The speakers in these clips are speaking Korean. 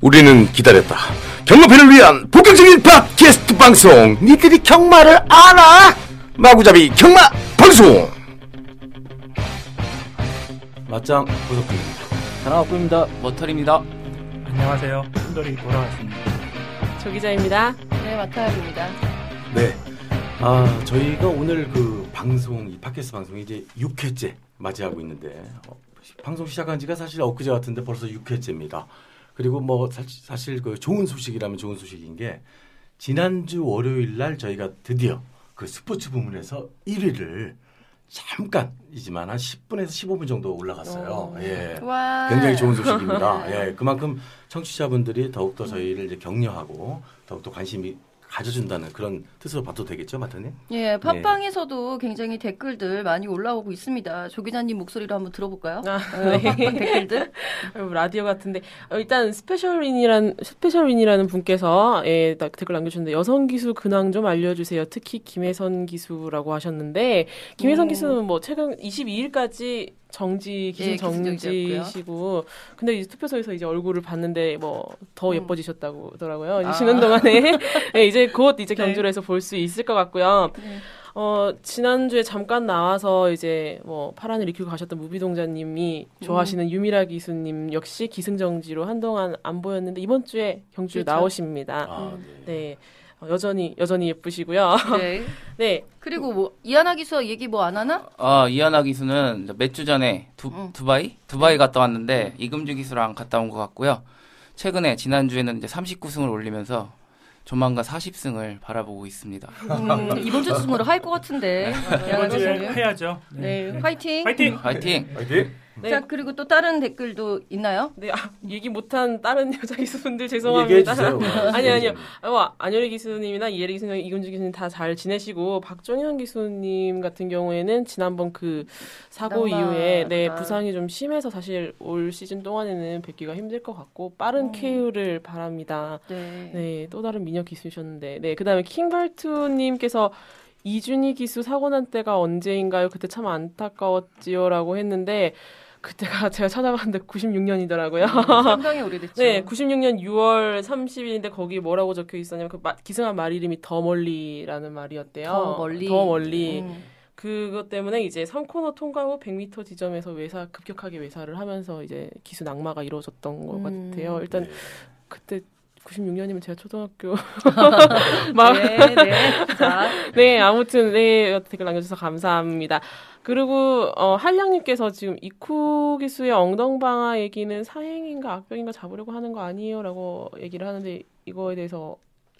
우리는 기다렸다. 경마팬을 위한 본격적인 팟캐스트 방송. 니들이 경마를 알아? 마구잡이 경마 방송. 맞짱 보석입니다. 전화업구입니다. 머털입니다. 안녕하세요. 순돌이 돌아왔습니다. 조 기자입니다. 네, 마타입니다. 네. 아, 저희가 오늘 그 방송, 이 팟캐스트 방송이 이제 6회째 맞이하고 있는데, 어, 방송 시작한 지가 사실 엊그제 같은데 벌써 6회째입니다. 그리고 뭐 사실, 사실 그 좋은 소식이라면 좋은 소식인 게, 지난주 월요일 날 저희가 드디어 그 스포츠 부문에서 1위를 잠깐이지만 한 10분에서 15분 정도 올라갔어요. 예. 와. 굉장히 좋은 소식입니다. 예, 그만큼 청취자분들이 더욱더 저희를 이제 격려하고 더욱더 관심이 가져준다는 그런 뜻으로 봐도 되겠죠, 마타님? 예, 팟빵에서도 굉장히 댓글들 많이 올라오고 있습니다. 조 기자님 목소리로 한번 들어볼까요? 아, 어, 네. 팟빵 댓글들. 어, 라디오 같은데 어, 일단 스페셜윈이란 스페셜윈이라는 분께서 예, 딱 댓글 남겨주셨는데 여성 기수 근황 좀 알려주세요. 특히 김혜선 기수라고 하셨는데 김혜선 음. 기수는 뭐 최근 22일까지 정지 기승 예. 정지시고 근데 이제 투표소에서 이제 얼굴을 봤는데 뭐더 음. 예뻐지셨다고 하더라고요. 아. 쉬는 동안에 예, 이제 곧 이제 네. 경주를 해서 볼수 있을 것 같고요. 네. 어, 지난주에 잠깐 나와서 이제 뭐 파란을 일으키고 가셨던 무비동자님이 좋아하시는 유미라 기수님 역시 기승정지로 한동안 안 보였는데 이번 주에 경주에 그렇죠. 나오십니다. 아, 네. 네. 어, 여전히 여전히 예쁘시고요. 네. 네. 그리고 뭐 이하나 기수 얘기 뭐 안 하나? 아, 이하나 기수는 몇 주 전에 두, 응. 두바이? 두바이 갔다 왔는데 이금주 기수랑 갔다 온 것 같고요. 최근에 지난주에는 이제 39승을 올리면서 조만간 40승을 바라보고 있습니다. 음, 이번 주 중으로 할 것 같은데. 이하나 이번 주에. 해야죠. 네, 화이팅. 파이팅! 화이팅! 화이팅! 네. 자, 그리고 또 다른 댓글도 있나요? 네, 아, 얘기 못한 다른 여자 기수분들 죄송합니다. 주세요. 아니 아니요. 어, 안효리 기수님이나 이혜리 기수님, 이근주 기수님 다 잘 지내시고 박정현 기수님 같은 경우에는 지난번 그 사고 낭만, 이후에 네 아. 부상이 좀 심해서 사실 올 시즌 동안에는 뵙기가 힘들 것 같고 빠른 음. 케어를 바랍니다. 네. 네, 또 다른 미녀 기수셨는데 네 그다음에 킹발투님께서 이준희 기수 사고 난 때가 언제인가요? 그때 참 안타까웠지요라고 했는데 그때가 제가 찾아봤는데 96년이더라고요. 상당히 오래됐죠. 네, 96년 6월 30일인데 거기 뭐라고 적혀 있었냐면 그 마- 기승한 말 이름이 더 멀리라는 말이었대요. 더 멀리. 더 멀리. 음. 그것 때문에 이제 3코너 통과 후 100m 지점에서 외사 급격하게 외사를 하면서 이제 기수 낙마가 이루어졌던 것 음. 같아요. 일단 네. 그때 96년이면 제가 초등학교 막 네, 네. 자, 네, 아무튼 네 댓글 남겨주셔서 감사합니다. 그리고 어, 한량님께서 지금 이쿠 기수의 엉덩방아 얘기는 사행인가 악벽인가 잡으려고 하는 거 아니에요라고 얘기를 하는데 이거에 대해서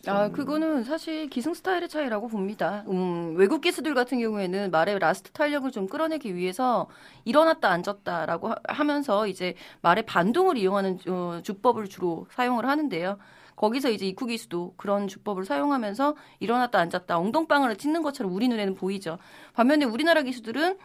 아, 그거는 사실 기승 스타일의 차이라고 봅니다. 음, 외국 기수들 같은 경우에는 말의 라스트 탄력을 좀 끌어내기 위해서 일어났다 앉았다라고 하, 면서 이제 말의 반동을 이용하는 어, 주법을 주로 사용을 하는데요. 거기서 이제 이쿠 기수도 그런 주법을 사용하면서 일어났다 앉았다 엉덩방아를 찧는 것처럼 우리 눈에는 보이죠. 반면에 우리나라 기수들은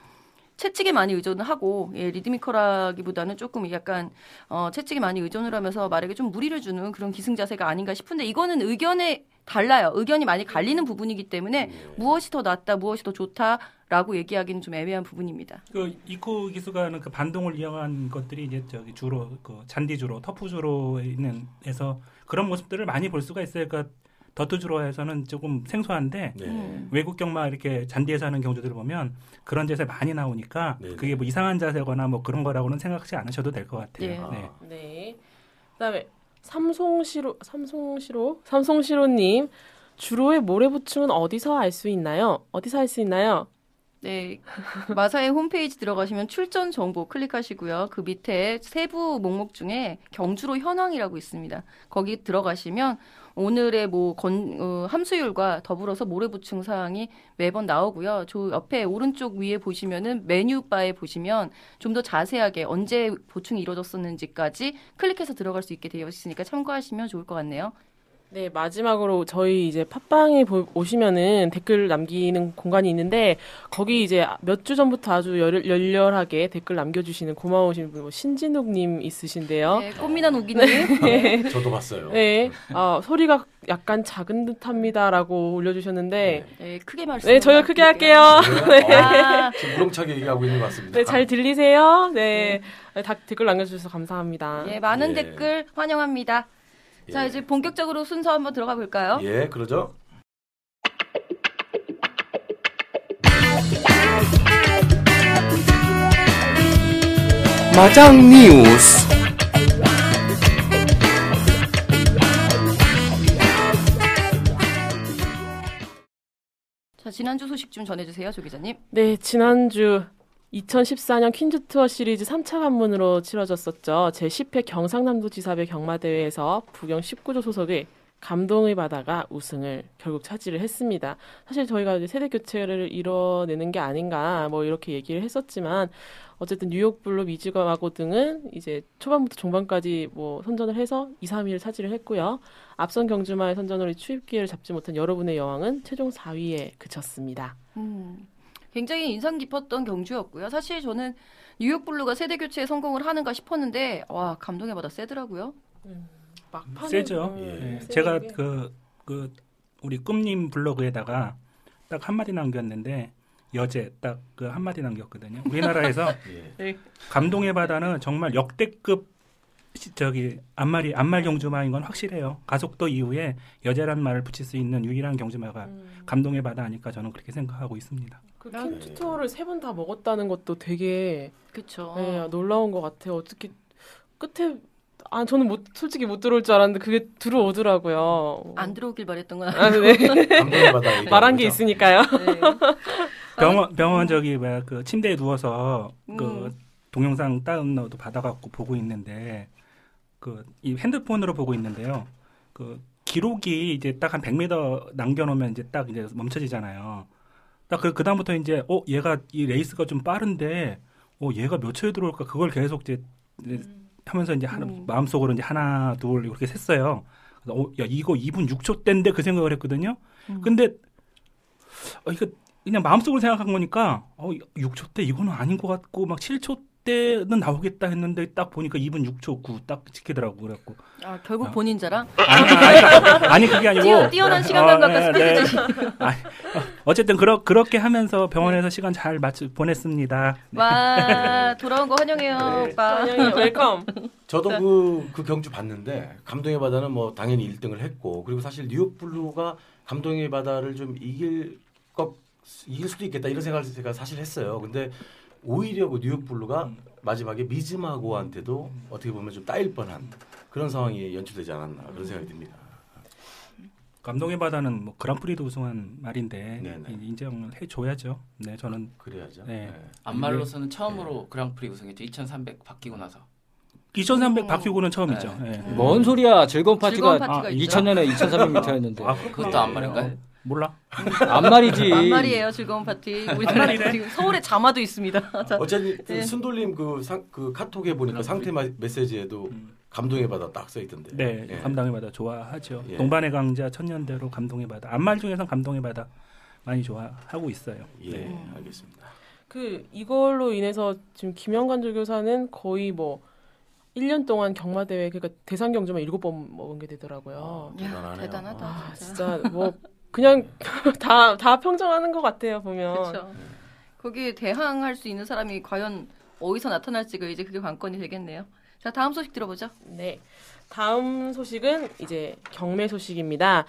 채찍에 많이 의존을 하고 예, 리드미컬하기보다는 조금 약간 어, 채찍에 많이 의존을 하면서 말에게 좀 무리를 주는 그런 기승 자세가 아닌가 싶은데 이거는 의견에 달라요. 의견이 많이 갈리는 부분이기 때문에 무엇이 더 낫다, 무엇이 더 좋다라고 얘기하기는 좀 애매한 부분입니다. 그 이쿠 기수가 하는 그 반동을 이용한 것들이 이제 저기 주로 그 잔디 주로 터프 주로 있는 에서 그런 모습들을 많이 볼 수가 있어요. 그러니까 더트 주로에서는 조금 생소한데 네. 음. 외국 경마 이렇게 잔디에서 하는 경주들을 보면 그런 자세 많이 나오니까 네네. 그게 뭐 이상한 자세거나 뭐 그런 거라고는 생각하지 않으셔도 될 것 같아요. 예. 네. 네. 그다음에 삼송시로 삼송시로 삼송시로님 주로의 모래 부충은 어디서 알 수 있나요? 어디서 알 수 있나요? 네. 마사의 홈페이지 들어가시면 출전 정보 클릭하시고요. 그 밑에 세부 목록 중에 경주로 현황이라고 있습니다. 거기 들어가시면 오늘의 뭐 건, 어, 함수율과 더불어서 모래 보충 사항이 매번 나오고요. 저 옆에 오른쪽 위에 보시면은 메뉴 바에 보시면 좀 더 자세하게 언제 보충이 이루어졌었는지까지 클릭해서 들어갈 수 있게 되어 있으니까 참고하시면 좋을 것 같네요. 네, 마지막으로 저희 이제 팟빵에 보- 오시면은 댓글 남기는 공간이 있는데 거기 이제 몇 주 전부터 아주 열, 열렬하게 댓글 남겨주시는 고마우신 분, 뭐 신진욱님 있으신데요. 네, 꽃미남 우기님. 네. 저도 봤어요. 네, 아, 소리가 약간 작은 듯합니다라고 올려주셨는데, 네, 크게 말씀. 네, 저희가 크게 할게요. 네. 아, 지금 우렁차게 얘기하고 있는 것 같습니다. 네, 잘 들리세요? 네, 다 댓글 남겨주셔서 감사합니다. 예, 많은 예. 댓글 환영합니다. 자, 예. 이제 본격적으로 순서 한번 들어가 볼까요? 예, 그러죠. 마장 뉴스. 자, 지난주 소식 좀 전해주세요, 조 기자님. 네, 지난주 2014년 퀸즈 투어 시리즈 3차 관문으로 치러졌었죠. 제10회 경상남도 지사배 경마대회에서 부경 19조 소속의 감동의 바다가 우승을 결국 차지를 했습니다. 사실 저희가 이제 세대 교체를 이뤄내는 게 아닌가 뭐 이렇게 얘기를 했었지만 어쨌든 뉴욕 블루 미즈가마고 등은 이제 초반부터 중반까지 뭐 선전을 해서 2, 3위를 차지를 했고요. 앞선 경주마의 선전으로 추입 기회를 잡지 못한 여러분의 여왕은 최종 4위에 그쳤습니다. 음, 굉장히 인상 깊었던 경주였고요. 사실 저는 뉴욕 블루가 세대 교체에 성공을 하는가 싶었는데, 와, 감동의 바다 세더라고요. 막판에 세죠. 음, 예. 제가 그, 그, 우리 꿈님 블로그에다가 딱 한마디 남겼는데, 여제 딱 그 한마디 남겼거든요. 우리나라에서 예. 감동의 바다는 정말 역대급 시- 저기 앞말이 앞말 경주마인 건 확실해요. 가속도 이후에 여제란 말을 붙일 수 있는 유일한 경주마가 음. 감동의 바다 아닐까 저는 그렇게 생각하고 있습니다. 그 퀸즈 투어를 세 번 다 먹었다는 것도 되게 그쵸. 네, 놀라운 것 같아요. 어떻게 끝에 아 저는 못 솔직히 못 들어올 줄 알았는데 그게 들어오더라고요. 안 들어오길 바랬던 건 아, 네. 말한 게? 있으니까요. 네. 병원 병원 저기 뭐야 그 침대에 누워서 그 음. 동영상 다운로드 받아갖고 보고 있는데 그 이 핸드폰으로 보고 있는데요. 그 기록이 이제 딱 한 100m 남겨놓으면 이제 딱 이제 멈춰지잖아요. 딱그 그다음부터 이제 어 얘가 이 레이스가 좀 빠른데 어 얘가 몇 초에 들어올까 그걸 계속 이제, 이제 하면서 이제 하나, 음. 마음속으로 이제 하나 둘 이렇게 셌어요. 그래서 어, 야 이거 2분 6초 때인데 그 생각을 했거든요. 음. 근데 어, 이거 그냥 마음속으로 생각한 거니까 어 6초 때 이거는 아닌 것 같고 막 7초 때는 나오겠다 했는데 딱 보니까 2분 6초 9딱 지키더라고 그래갖고 아, 결국 어. 본인 자랑? 아니, 아니, 아니 그게 아니고 뛰어, 뛰어난 시간 감각과 네, 스피드 네. 아니, 어, 어쨌든 그러, 그렇게 하면서 병원에서 시간 잘 맞추 보냈습니다. 와, 돌아온 거 환영해요, 네. 오빠. 환영해요. welcome. 저도 그, 그 경주 봤는데 감동의 바다는 뭐 당연히 1등을 했고 그리고 사실 뉴욕 블루가 감동의 바다를 좀 이길 것 이길 수도 있겠다 이런 생각을 제가 사실 했어요. 근데 오히려 그 뉴욕 블루가 마지막에 미즈마고한테도 어떻게 보면 좀 따일 뻔한 그런 상황이 연출되지 않았나 그런 생각이 듭니다. 감동의 바다는 뭐 그랑프리도 우승한 말인데 네네. 인정을 해줘야죠. 네, 저는 그래야죠. 네. 네. 암말로서는 처음으로 그랑프리 우승했죠. 2,300 바뀌고 나서. 2,300 음. 바뀌고는 처음이죠. 네. 네. 뭔 소리야? 즐거운 파티가, 즐거운 파티가 아, 있죠. 2000년에 2,300m였는데. 아, 그것도 안말인가요? 몰라. 안말이지. 만말이에요, 즐거운 파티. 우리나라 만말이래. 지금 서울에 자마도 있습니다. 자, 어쨌든 그 네. 순돌림 그, 상, 그 카톡에 보니까 상태 마- 메시지에도 음. 감동의 바다 딱 써 있던데. 네, 예. 감동의 바다 좋아하죠. 예. 동반의 강자 천년대로 감동의 바다. 안말 중에선 감동의 바다 많이 좋아하고 있어요. 예, 네. 알겠습니다. 그 이걸로 인해서 지금 김영관 조교사는 거의 뭐 1년 동안 경마 대회 그러니까 대상 경주만 7번 먹은 게 되더라고요. 야, 대단하네요. 대단하다. 아. 진짜 뭐 그냥 다 다 평정하는 것 같아요 보면. 그렇죠. 거기에 대항할 수 있는 사람이 과연 어디서 나타날지가 이제 그게 관건이 되겠네요. 자, 다음 소식 들어보죠. 네. 다음 소식은 이제 경매 소식입니다.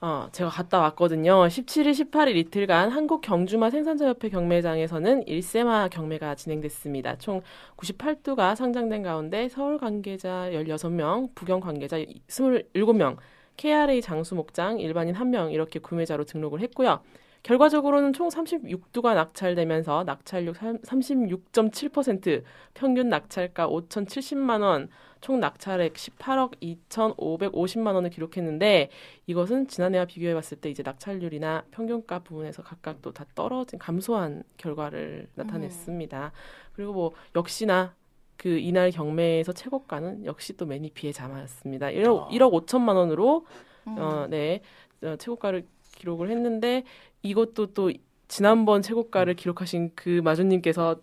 어, 제가 갔다 왔거든요. 17일, 18일 이틀간 한국 경주마 생산자협회 경매장에서는 일세마 경매가 진행됐습니다. 총 98두가 상장된 가운데 서울 관계자 16명, 부경 관계자 27명, KRA 장수 목장 일반인 1명 이렇게 구매자로 등록을 했고요. 결과적으로는 총 36두가 낙찰되면서 낙찰률 36.7%, 평균 낙찰가 5,070만 원, 총 낙찰액 18억 2,550만 원을 기록했는데 이것은 지난해와 비교해 봤을 때 이제 낙찰률이나 평균가 부분에서 각각 또 다 떨어진 감소한 결과를 나타냈습니다. 그리고 뭐 역시나 그 이날 경매에서 최고가는 역시 또 매니피의 자마였습니다. 1억, 아. 1억 5천만 원으로 음. 어, 네, 어, 최고가를 기록을 했는데 이것도 또 지난번 최고가를 기록하신 그 마주님께서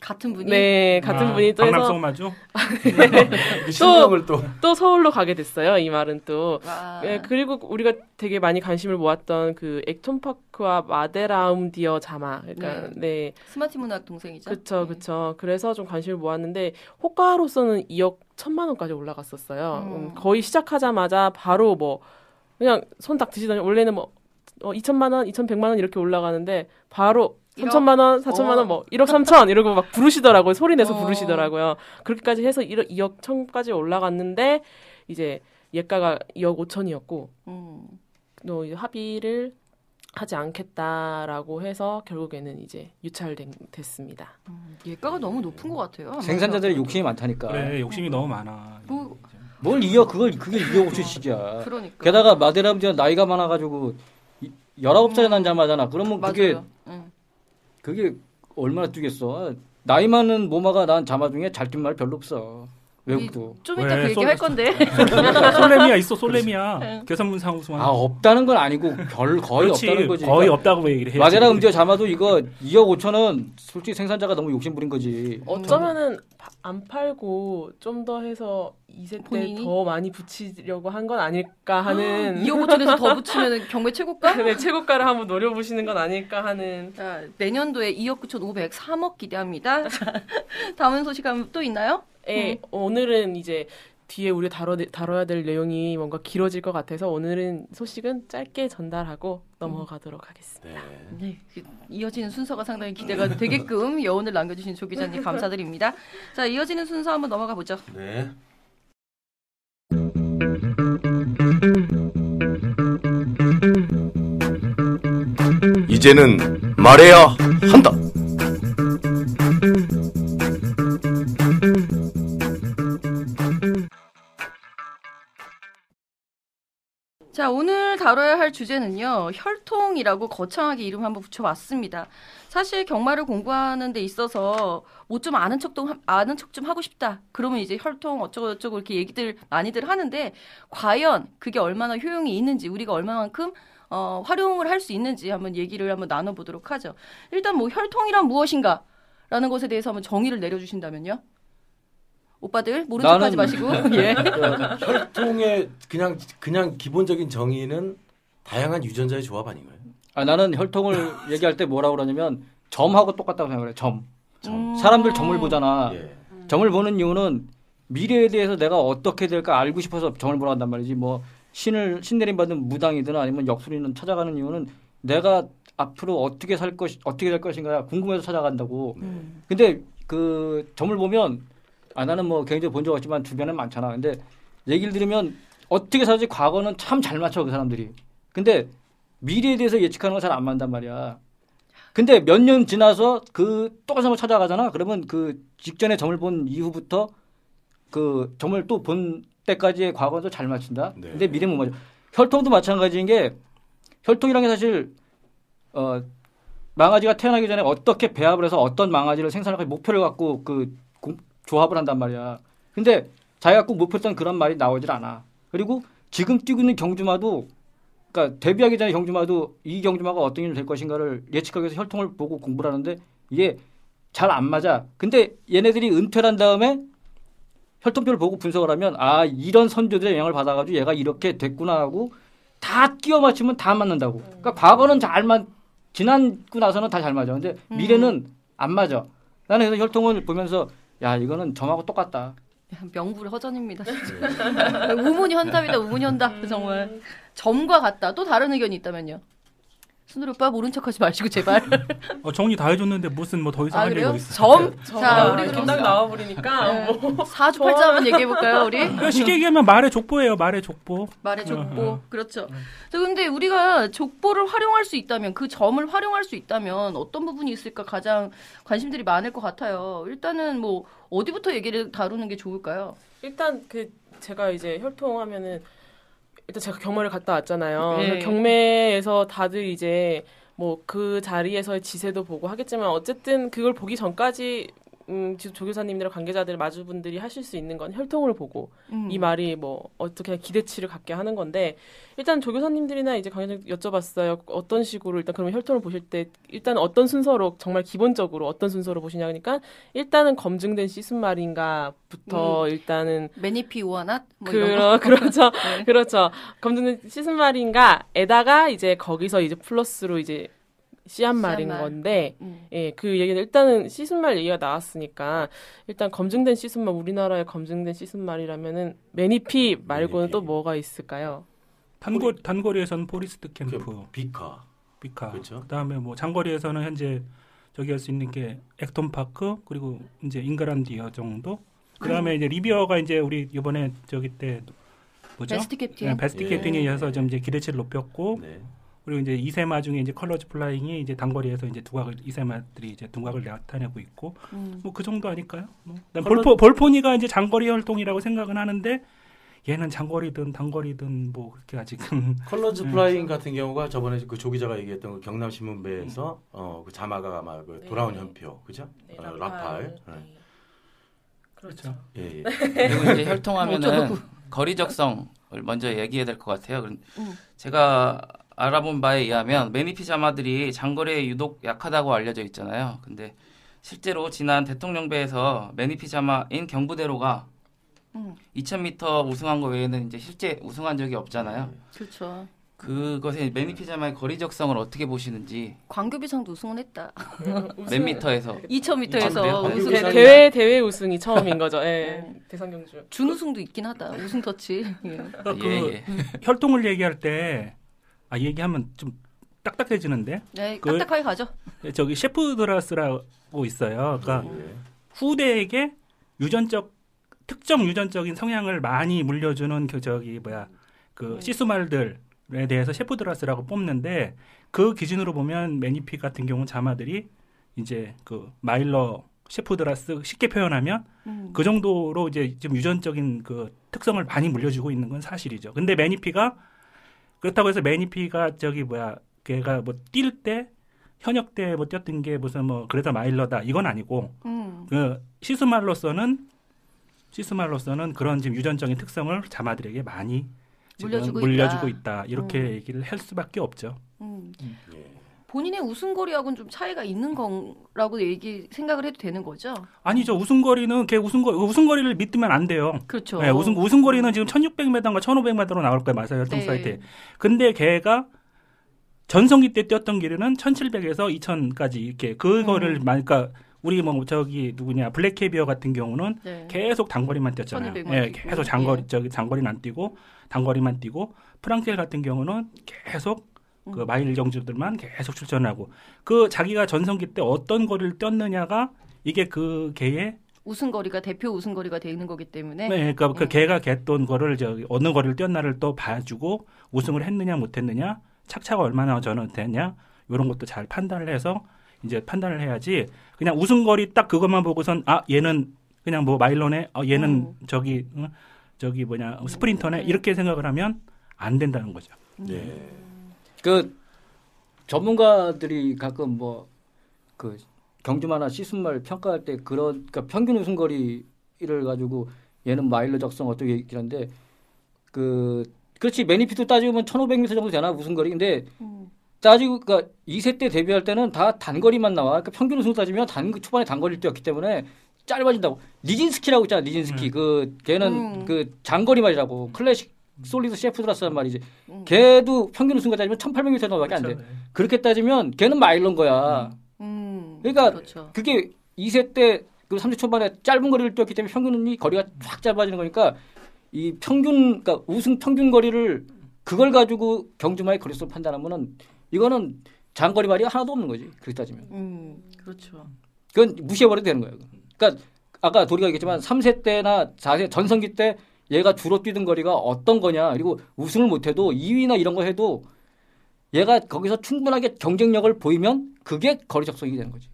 같은 분이 네 같은 아, 분이 또 해서 마주. 그 신명을 또또 서울로 가게 됐어요. 이 말은 또 와. 예, 그리고 우리가 되게 많이 관심을 모았던 그 액톤파크와 마데라움 디어 자마 그러니까 네, 스마트 문학 동생이죠. 그쵸 네. 그쵸 그래서 좀 관심을 모았는데 호가로서는 2억 1천만 원까지 올라갔었어요. 음. 음, 거의 시작하자마자 바로 뭐 그냥 손 딱 드시더니 원래는 뭐 어, 2천만 원, 2,100만 원 이렇게 올라가는데 바로 3천만 원, 4천만 원, 뭐 1억 3천 이러고 막 부르시더라고요. 소리 내서 어. 부르시더라고요. 그렇게까지 해서 1억, 2억 1천까지 올라갔는데 이제 예가가 2억 5천이었고 음. 또 합의를 하지 않겠다라고 해서 결국에는 이제 유찰됐습니다. 음, 예가가 너무 높은 것 같아요. 생산자들의 욕심이 많다니까. 그래 욕심이 너무 많아. 뭐, 뭘 이어 그걸 그게 이어 5천씩이야. 그러니까. 게다가 마데라움디가 나이가 많아가지고 이- 19살에 난 자마잖아. 그러면 그게 맞아요. 응. 그게 얼마나 뛰겠어. 나이 많은 모마가 난 자마 중에 잘 뛴 말 별로 없어. 외국도. 좀 이따 왜? 그 얘기 솔- 할 건데. 솔레미아 있어 솔레미아. 계산문상 우승한. 아 없다는 건 아니고 별 거의 그렇지, 없다는 거지. 거의 그러니까 없다고 얘기를 해. 마데라 음디어 자마도 이거 2억 5천은 솔직히 생산자가 너무 욕심 부린 거지. 어쩌면은 파- 안 팔고 좀 더 해서 2세 때? 더 많이 붙이려고 한 건 아닐까 하는 2억 5천에서 더 붙이면 경매 최고가? 네, 최고가를 한번 노려보시는 건 아닐까 하는 자, 내년도에 2억 9천 503억 기대합니다. 자, 다음 소식 또 있나요? 예, 오늘은 이제 뒤에 우리 다뤄, 다뤄야 될 내용이 뭔가 길어질 것 같아서 오늘은 소식은 짧게 전달하고 넘어가도록 하겠습니다. 네. 네, 그 이어지는 순서가 상당히 기대가 되게끔 여운을 남겨주신 조 기자님 감사드립니다. 자, 이어지는 순서 한번 넘어가 보죠. 네. 이제는 말해야 한다. 자, 오늘 다뤄야 할 주제는요, 혈통이라고 거창하게 이름 한번 붙여봤습니다. 사실 경마를 공부하는 데 있어서 뭐 좀 아는 척좀 아는 척 좀 하고 싶다. 그러면 이제 혈통 어쩌고 저쩌고 이렇게 얘기들 많이들 하는데 과연 그게 얼마나 효용이 있는지 우리가 얼마만큼 어, 활용을 할 수 있는지 한번 얘기를 한번 나눠보도록 하죠. 일단 뭐 혈통이란 무엇인가? 라는 것에 대해서 한번 정의를 내려주신다면요. 오빠들 모른 척 하지 나는- 마시고 예. 혈통의 그냥 그냥 기본적인 정의는 다양한 유전자의 조합 아닌가요? 아, 나는 혈통을 얘기할 때 뭐라고 그러냐면 점하고 똑같다고 생각해. 점. 음. 사람들 점을 보잖아. 예. 점을 보는 이유는 미래에 대해서 내가 어떻게 될까 알고 싶어서 점을 보러 간단 말이지. 뭐 신을 신내림 받은 무당이든 아니면 역술이든 찾아가는 이유는 내가 앞으로 어떻게 살 것, 어떻게 될 것인가 궁금해서 찾아간다고. 음. 근데 그 점을 보면 아 나는 뭐 개인적으로 본 적 없지만 주변에 많잖아. 근데 얘기를 들으면 어떻게 살지 과거는 참 잘 맞춰 그 사람들이. 근데 미래에 대해서 예측하는 건 잘 안 맞단 말이야. 근데 몇 년 지나서 그 똑같은 걸 찾아가잖아. 그러면 그 직전에 점을 본 이후부터 그 점을 또 본 때까지의 과거도 잘 맞춘다. 네. 근데 미래 못 맞춰. 혈통도 마찬가지인 게 혈통이라는 게 사실 어 망아지가 태어나기 전에 어떻게 배합을 해서 어떤 망아지를 생산할 목표를 갖고 그 공- 조합을 한단 말이야. 근데 자기가 꼭 목표했던 그런 말이 나오질 않아. 그리고 지금 뛰고 있는 경주마도 그러니까 데뷔하기 전에 경주마도 이 경주마가 어떤 일이 될 것인가를 예측하기 위해서 혈통을 보고 공부를 하는데 이게 잘 안 맞아. 근데 얘네들이 은퇴를 한 다음에 혈통표를 보고 분석을 하면 아 이런 선조들의 영향을 받아가지고 얘가 이렇게 됐구나 하고 다 끼워 맞추면 다 맞는다고. 그러니까 과거는 잘 맞, 지나고 나서는 다 잘 맞아. 근데 미래는 안 맞아. 나는 그래서 혈통을 보면서 야 이거는 점하고 똑같다. 명불 허전입니다. 진짜. 우문이 헌답이다. 우문이 헌답. 정말 점과 같다. 또 다른 의견이 있다면요. 순돌 오빠 모른 척하지 마시고 제발. 어, 정리 다 해줬는데 무슨 뭐 더 이상 아 할 얘기가 그래요? 있어? 점. 자 자, 우리 우리 딱 나와버리니까 네. 뭐 사주팔자 한번 얘기해 볼까요, 우리? 그냥 쉽게 얘기하면 말의 족보예요. 말의 족보. 말의 족보. 어, 어. 그렇죠. 자, 근데 우리가 족보를 활용할 수 있다면 그 점을 활용할 수 있다면 어떤 부분이 있을까 가장 관심들이 많을 것 같아요. 일단은 뭐 어디부터 얘기를 다루는 게 좋을까요? 일단 그 제가 이제 혈통하면은 일단 제가 경매를 갔다 왔잖아요. 네. 경매에서 다들 이제 뭐 그 자리에서의 지세도 보고 하겠지만 어쨌든 그걸 보기 전까지 음, 지금 조교사님들 관계자들 마주분들이 하실 수 있는 건 혈통을 보고 음. 이 말이 뭐 어떻게 기대치를 갖게 하는 건데 일단 조교사님들이나 이제 강의자 여쭤봤어요. 어떤 식으로 일단 그러면 혈통을 보실 때 일단 어떤 순서로 정말 기본적으로 어떤 순서로 보시냐 그러니까 일단은 검증된 시스말인가부터 일단은 메니피 or not 뭐. 그러, 그렇죠. 네. 그렇죠. 검증된 씨수말인 거에다가 이제 거기서 이제 플러스로 이제 씨앗말인 씨앗말. 건데 음. 예, 그 얘기는 일단은 씨수말 얘기가 나왔으니까 일단 검증된 씨수말 우리나라에 검증된 씨수말이라면은 매니피 말고는 매니피. 또 뭐가 있을까요? 단거 단거리에서는 포리스트 캠프, 그 비카. 비카. 그렇죠. 그다음에 뭐 장거리에서는 현재 저기 할 수 있는 게 액톤 파크 그리고 이제 잉그란디어 정도. 그다음에 이제 리비어가 이제 우리 이번에 저기 때 뭐죠? 베스트 캡틴. 네, 베스트 예. 캡틴에 이어서 좀 이제 기대치를 높였고 네. 그리고 이제 이세마 중에 이제 컬러즈 플라잉이 이제 단거리에서 이제 두각을 이세마들이 이제 두각을 나타내고 있고 음. 뭐그 정도 아닐까요? 뭐. 컬러- 볼포 볼포니가 이제 장거리 활동이라고 생각은 하는데 얘는 장거리든 단거리든 뭐 그렇게 아직은 컬러즈 음. 플라잉 같은 경우가 저번에 그 조 기자가 얘기했던 그 경남 신문배에서 어, 그 자마가 아마 그 돌아온 네. 현표, 그죠? 네, 어, 라팔. 네. 네. 그렇죠. 예, 예. 그리고 이제 혈통하면은. 거리 적성을 먼저 얘기해야 될 것 같아요. 그럼 음. 제가 알아본 바에 의하면 매니피 자마들이 장거리에 유독 약하다고 알려져 있잖아요. 근데 실제로 지난 대통령배에서 매니피 자마인 경부대로가 음. 2000m 우승한 거 외에는 이제 실제 우승한 적이 없잖아요. 그렇죠. 그것의 매니피 자마의 거리 적성을 어떻게 보시는지 광교비상도 우승은 했다. 몇 미터에서 2000m에서 그래요? 우승. 대, 광교비상이- 대회 대회 우승이 처음인 거죠. 예. 어. 대상 경주. 준우승도 있긴 하다. 우승 터치. 예. 그 예, 예. 혈통을 얘기할 때 아 얘기하면 좀 딱딱해지는데 네, 그- 딱딱하게 가죠. 저기 셰프드라스라고 있어요. 그러니까 예. 후대에게 유전적 특정 유전적인 성향을 많이 물려주는 그 저기 뭐야 그 시스말들에 대해서 셰프드라스라고 뽑는데 그 기준으로 보면 매니피 같은 경우 자마들이 이제 그 마일러 셰프드라스 쉽게 표현하면 음. 그 정도로 이제 좀 유전적인 그 특성을 많이 물려주고 있는 건 사실이죠. 근데 매니피가 그렇다고 해서 매니피가 저기 뭐야 걔가 뭐 뛸 때 현역 때 뭐 뛰었던 게 무슨 뭐 그래서 마일러다 이건 아니고 음. 그 시스말로서는 시스말로서는 그런 지금 유전적인 특성을 자마들에게 많이 지금 물려주고 물려주고 있다. 있다. 이렇게 음. 얘기를 할 수밖에 없죠. 음. 예. 본인의 우승거리하고는 좀 차이가 있는 거라고 얘기 생각을 해도 되는 거죠. 아니죠. 우승거리는 걔 우승거 우승거리를 믿으면 안 돼요. 그렇죠. 네, 우승 우승거리는 지금 1600m인가 1500m로 나올 거예요. 마사 혈통 네. 사이트에. 근데 걔가 전성기 때 뛰었던 길이는 1700에서 2000까지 이렇게 그거를 음. 만 그러니까 우리 뭐 저기 누구냐 블랙캐비어 같은 경우는 네. 계속 단거리만 뛰었잖아요. 1200만 예. 계속 장거리 예. 저기 장거리는 안 뛰고 단거리만 뛰고 프랑켈 같은 경우는 계속 그 음. 마일 경주들만 계속 출전하고 그 자기가 전성기 때 어떤 거리를 뛰었느냐가 이게 그 개의 우승거리가 대표 우승거리가 되는 거기 때문에 네, 그러니까 그 음. 걔가 겠던 거를 저기 어느 거리를 뛰었나를 또 봐주고 우승을 했느냐 못했느냐 착차가 얼마나 저는 됐냐 이런 것도 잘 판단을 해서 이제 판단을 해야지 그냥 우승거리 딱 그것만 보고선 아 얘는 그냥 뭐 마일러네 어, 얘는 음. 저기 응? 저기 뭐냐 스프린터네 음. 이렇게 생각을 하면 안 된다는 거죠. 예. 그 전문가들이 가끔 뭐 그 경주마나 시순말 평가할 때 그런 그러니까 평균 우승거리를 가지고 얘는 마일러 적성 어떻게 얘기하는데 그 그렇지 매니피도 따지면 1500m 정도 되나 우승거리 근데 음. 따지고 그러니까 2세 때 데뷔할 때는 다 단거리만 나와 그러니까 평균 우승 따지면 단 초반에 단거리를 뛰었기 때문에 짧아진다고 리진스키라고 있잖아 리진스키 음. 그 걔는 음. 그 장거리 말이라고 클래식 솔리드 셰프드라스란 말이지 음. 걔도 평균 우승가 따지면 1800m 정도밖에 안 돼. 그렇게 따지면 걔는 마일런 거야. 음. 그러니까 그렇죠. 그게 2세 때그30 초반에 짧은 거리를 뛰었기 때문에 평균이 거리가 확 짧아지는 거니까 이 평균 그러니까 우승 평균 거리를 그걸 가지고 경주마의 거리수를 판단하면은 이거는 장거리 말이 하나도 없는 거지. 그렇게 따지면. 음. 그렇죠. 그건 무시해 버려도 되는 거예요. 그러니까 아까 도리가 얘기했지만 3세 때나 4세 전성기 때 얘가 주로 뛰던 거리가 어떤 거냐 그리고 우승을 못해도 2위나 이런 거 해도 얘가 거기서 충분하게 경쟁력을 보이면 그게 거리 적성이 되는 거지.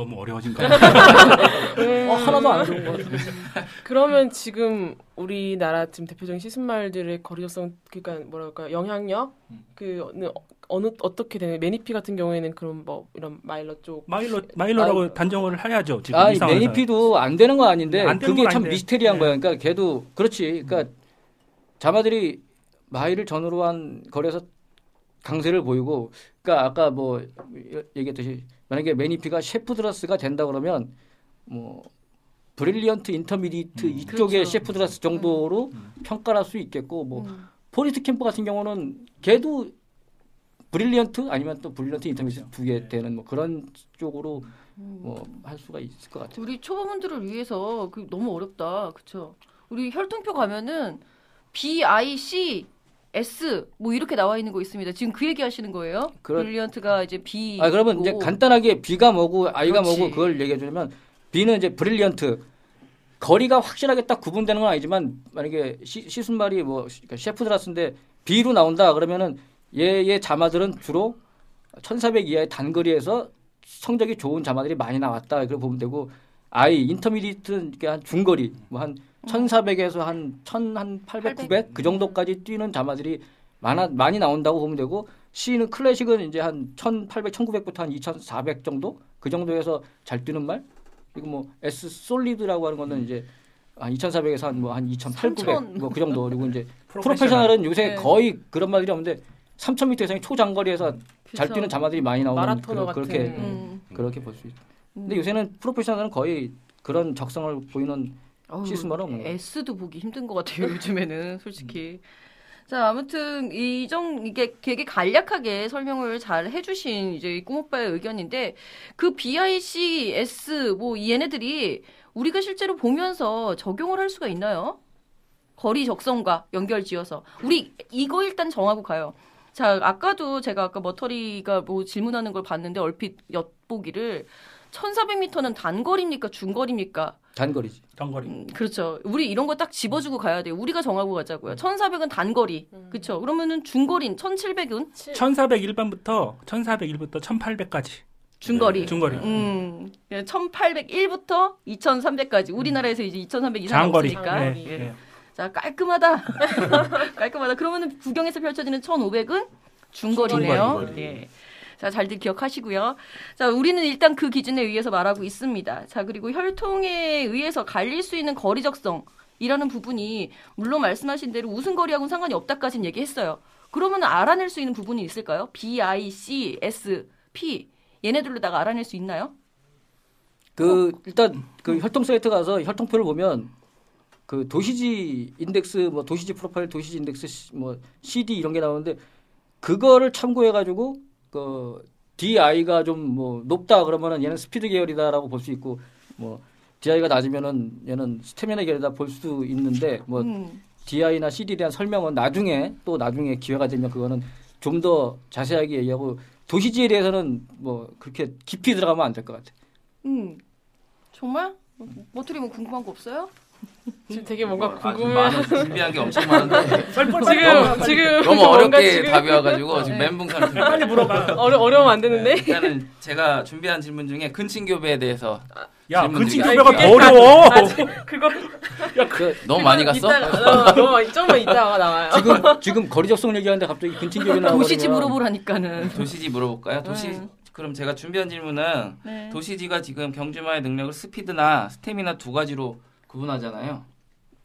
너무 어려워진 거 같아요. 어, 하나도 안 좋은 것 같은데. 그러면 지금 우리나라 지금 대표적인 시순말들의 거리적성 그러니까 뭐랄까 영향력 그는 어느 어떻게 되는 매니피 같은 경우에는 그런 뭐 이런 miler 쪽 miler로 miler라고 아유. 단정을 해야죠. 지금 아. 매니피도 안 되는 건 아닌데 안 되는 그게 건 참 아닌데. 미스테리한 네. 거야. 그러니까 걔도 그렇지. 그러니까 자마들이 마일을 전후로 한 거리에서 강세를 보이고 그러니까 아까 뭐 얘기했듯이 만약에 매니피가 chef-de-race가 된다 그러면 뭐 brilliant intermediate 음. 이쪽의 그렇죠. chef-de-race 정도로 음. 평가를 할수 있겠고 뭐 음. 포리스트 캠프 같은 경우는 걔도 brilliant 아니면 또 brilliant intermediate 두개 되는 뭐 그런 쪽으로 음. 뭐할 수가 있을 것 같아요. 우리 초보분들을 위해서 그 너무 어렵다. 그쵸? 우리 혈통표 가면은 B, I, C, S 뭐 이렇게 나와 있는 거 있습니다. 지금 그 얘기 하시는 거예요? 그런- brilliant가 이제 B. 아 그러면 이제 간단하게 B가 뭐고 I가 그렇지. 뭐고 그걸 얘기해 주면 B는 이제 brilliant 거리가 확실하게 딱 구분되는 건 아니지만 만약에 시, 씨수말이 뭐 시- 그러니까 chef-de-race인데 B로 나온다 그러면은 얘의 자마들은 주로 1400 이하의 단거리에서 성적이 좋은 자마들이 많이 나왔다 이렇게 보면 되고 I 인터미디트는 이게 한 중거리 뭐한 1400에서 한 1000, 한 800, 900 그 정도까지 뛰는 자마들이 많아 많이 나온다고 보면 되고 C는 클래식은 이제 한 1800, 1900부터 한 2400 정도 그 정도에서 잘 뛰는 말 그리고 뭐 S 솔리드라고 하는 거는 이제 한 2400에서 한 뭐한 2800, 3000. 뭐 그 정도 그리고 이제 프로페셔널은 요새 네. 거의 그런 말들이 없는데 3000m 이상의 초장거리에서 잘 그쵸. 뛰는 자마들이 많이 나오는 그런- 그렇게. 음. 그렇게 볼 수 있죠. 근데 음. 요새는 프로페셔널은 거의 그런 적성을 보이는 어우, 시스템은 없는 거예요. S도 보기 힘든 것 같아요 요즘에는 솔직히. 자 아무튼 이정 이게 되게 간략하게 설명을 잘 해주신 이제 이 꿈오빠의 의견인데 그 BIC, S 뭐 얘네들이 우리가 실제로 보면서 적용을 할 수가 있나요? 거리 적성과 연결지어서 우리 이거 일단 정하고 가요. 자 아까도 제가 아까 머터리가 뭐 질문하는 걸 봤는데 얼핏 엿보기를 1,400m는 단거리입니까 중거리입니까? 단거리지. 단거리. 음, 그렇죠. 우리 이런 거 딱 집어주고 가야 돼요. 우리가 정하고 가자고요. 1,400은 단거리. 그렇죠. 그러면은 중거리는 1,700은 1401번부터 1401부터 1800까지 중거리. 중거리. 음. 1,801부터 2,300까지. 우리나라에서 이제 2,300 이상 장거리. 없으니까. 네, 예. 네. 자, 깔끔하다. 깔끔하다. 그러면은 구경에서 펼쳐지는 1,500은 중거리네요. 중거리. 예. 자, 잘들 기억하시고요. 자, 우리는 일단 그 기준에 의해서 말하고 있습니다. 자, 그리고 혈통에 의해서 갈릴 수 있는 거리 적성. 이라는 부분이 물론 말씀하신 대로 우승거리하고는 상관이 없다까지는 얘기했어요. 그러면 알아낼 수 있는 부분이 있을까요? B, I, C, S, P 얘네들로다가 알아낼 수 있나요? 그 일단 그 혈통 사이트 가서 혈통표를 보면 그 dosage index 뭐 dosage profile dosage index 시- 뭐 CD 이런 게 나오는데 그거를 참고해 가지고 그 DI가 좀 뭐 높다 그러면은 얘는 스피드 계열이다라고 볼 수 있고 뭐 DI가 낮으면은 얘는 스태미나 계열이다 볼 수 있는데 뭐 음. DI나 CD에 대한 설명은 나중에 또 나중에 기회가 되면 그거는 좀 더 자세하게 얘기하고 도시지에 대해서는 뭐 그렇게 깊이 들어가면 안 될 것 같아요. 음. 정말? 머투리 뭐 궁금한 거 없어요? 지금 되게 뭔가 뭐 아주 궁금해. 많은 준비한 게 엄청 많은데 지금 지금 너무 어렵게 지금 답이 와가지고 지금 네. 멘붕 상태. 빨리 물어봐. 어려 어려우면 안 되는데. 일단은 제가 준비한 질문 중에 근친교배에 대해서 야, 질문 근친 드릴게요. 교배가 아니, 더 어려워. 그거 그 너무 많이 갔어? 이따가 어, 너무 좀만 이따가 나와요. 지금 지금 거리 적성 얘기하는데 갑자기 근친교배 나오고 도시지 물어보라니까는. 도시지 물어볼까요? 도시 음. 그럼 제가 준비한 질문은 네. 도시지가 지금 경주마의 능력을 스피드나 스태미나 두 가지로 구분하잖아요.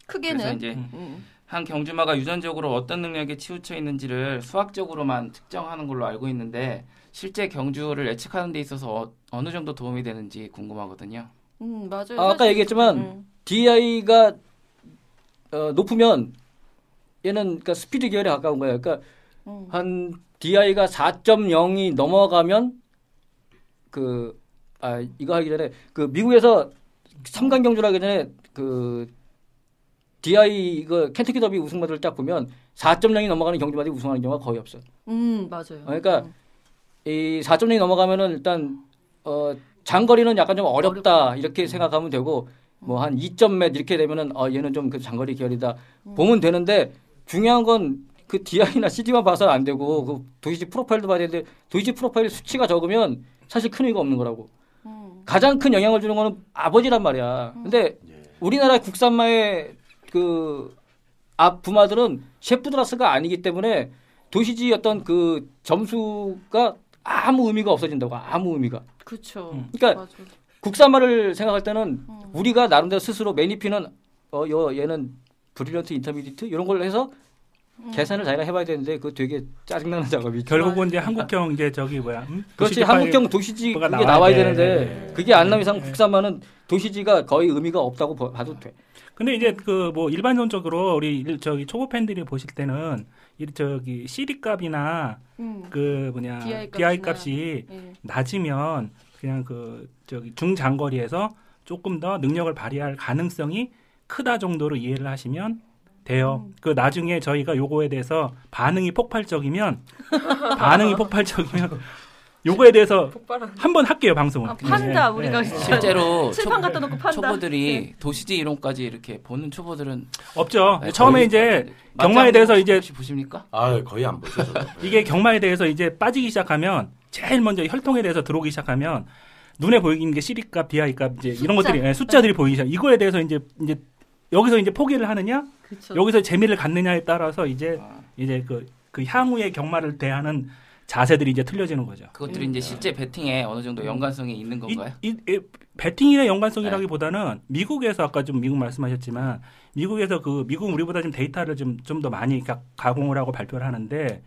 그래서 크게는. 이제 음. 한 경주마가 유전적으로 어떤 능력에 치우쳐 있는지를 수학적으로만 특정하는 걸로 알고 있는데 실제 경주를 예측하는 데 있어서 어, 느 정도 도움이 되는지 궁금하거든요. 음, 맞아요. 아, 아까 사실- 얘기했지만 음. DI가 어, 높으면 얘는 그러니까 스피드 계열에 가까운 거예요. 그러니까 음. 한 DI가 4.0이 넘어가면 그 아 이거 하기 전에 그 미국에서 삼강 경주를 하기 전에 그 DI 이거 켄터키 더비 우승마들을 딱 보면 4.0이 넘어가는 경주마들이 우승하는 경우가 거의 없어요. 음, 맞아요. 그러니까 음. 이 4.0이 넘어가면은 일단 어 장거리는 약간 좀 어렵다 이렇게 생각하면 되고 뭐 한 2점 몇 이렇게 되면은 어 얘는 좀 그 장거리 계열이다 보면 되는데 중요한 건 그 DI나 CD만 봐서 안 되고 그 도시지 프로파일도 봐야 되는데 도시지 프로파일 수치가 적으면 사실 큰 의미가 없는 거라고. 음. 가장 큰 영향을 주는 거는 아버지란 말이야. 근데 예. 우리나라 국산마의 그 앞 부마들은 셰프드라스가 아니기 때문에 도시지 어떤 그 점수가 아무 의미가 없어진다고 아무 의미가. 그렇죠. 음. 그러니까 맞아. 국산마를 생각할 때는 음. 우리가 나름대로 스스로 매니피는 어, 여, 얘는 브릴런트 인터미디트 이런 걸 해서 음. 계산을 자기가 해봐야 되는데 그거 되게 짜증나는 작업이죠. 결국은 이제 한국형 이제 저기 뭐야? 음? 그렇지 한국형 도시지 그게 나와야 나와야 돼. 되는데 네. 그게 안 나온 이상 네. 국산마는 도시지가 거의 의미가 없다고 봐- 봐도 돼. 근데 이제 그 뭐 일반적으로 우리 일- 저기 초보 팬들이 보실 때는 이 저기 CD 값이나 음. 그 뭐냐 DI DI. 값이 예. 낮으면 그냥 그 저기 중장거리에서 조금 더 능력을 발휘할 가능성이 크다 정도로 이해를 하시면 돼요. 음. 그 나중에 저희가 요거에 대해서 반응이 폭발적이면 반응이 폭발적이면 요거에 대해서 폭발한. 한번 할게요 방송을. 아, 판다 예, 우리가 예. 진짜 실제로 칠판 갖다 놓고 판다. 초보들이 도시지 이론까지 이렇게 보는 초보들은 없죠. 네, 처음에 이제 경마에 대해서 거 이제 혹시 보십니까? 아 거의 안 보죠. 이게 경마에 대해서 이제 빠지기 시작하면 제일 먼저 혈통에 대해서 들어오기 시작하면 눈에 보이는 게 C값, DI값 이제 이런 숫자. 것들이 예, 숫자들이 보이기 시작. 이거에 대해서 이제 이제 여기서 이제 포기를 하느냐, 그쵸. 여기서 재미를 갖느냐에 따라서 이제 아, 이제 그, 그 향후의 경마를 대하는 자세들이 이제 틀려지는 거죠. 그것들이 이제 실제 베팅에 어느 정도 연관성이 있는 이, 건가요? 이, 이 배팅이나 연관성이라기보다는 미국에서 아까 좀 미국 말씀하셨지만 미국에서 그 미국 우리보다 좀 데이터를 좀 좀 더 많이 가- 가공을 하고 발표를 하는데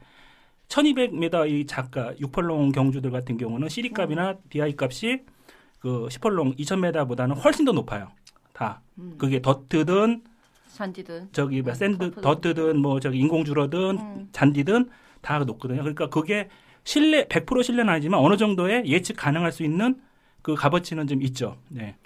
1200m 이 작가 6펄롱 경주들 같은 경우는 CD 값이나 DI 값이 그 10펄롱 2000m보다는 훨씬 더 높아요. 다. 음. 그게 더트든 잔디든. 저기 뭐 음, sand. 더트든 뭐 저기 인공주로든 음. 잔디든 다 높거든요. 그러니까 그게 신뢰 100% 신뢰는 아니지만 어느 정도의 예측 가능할 수 있는 그 값어치는 좀 있죠. 네.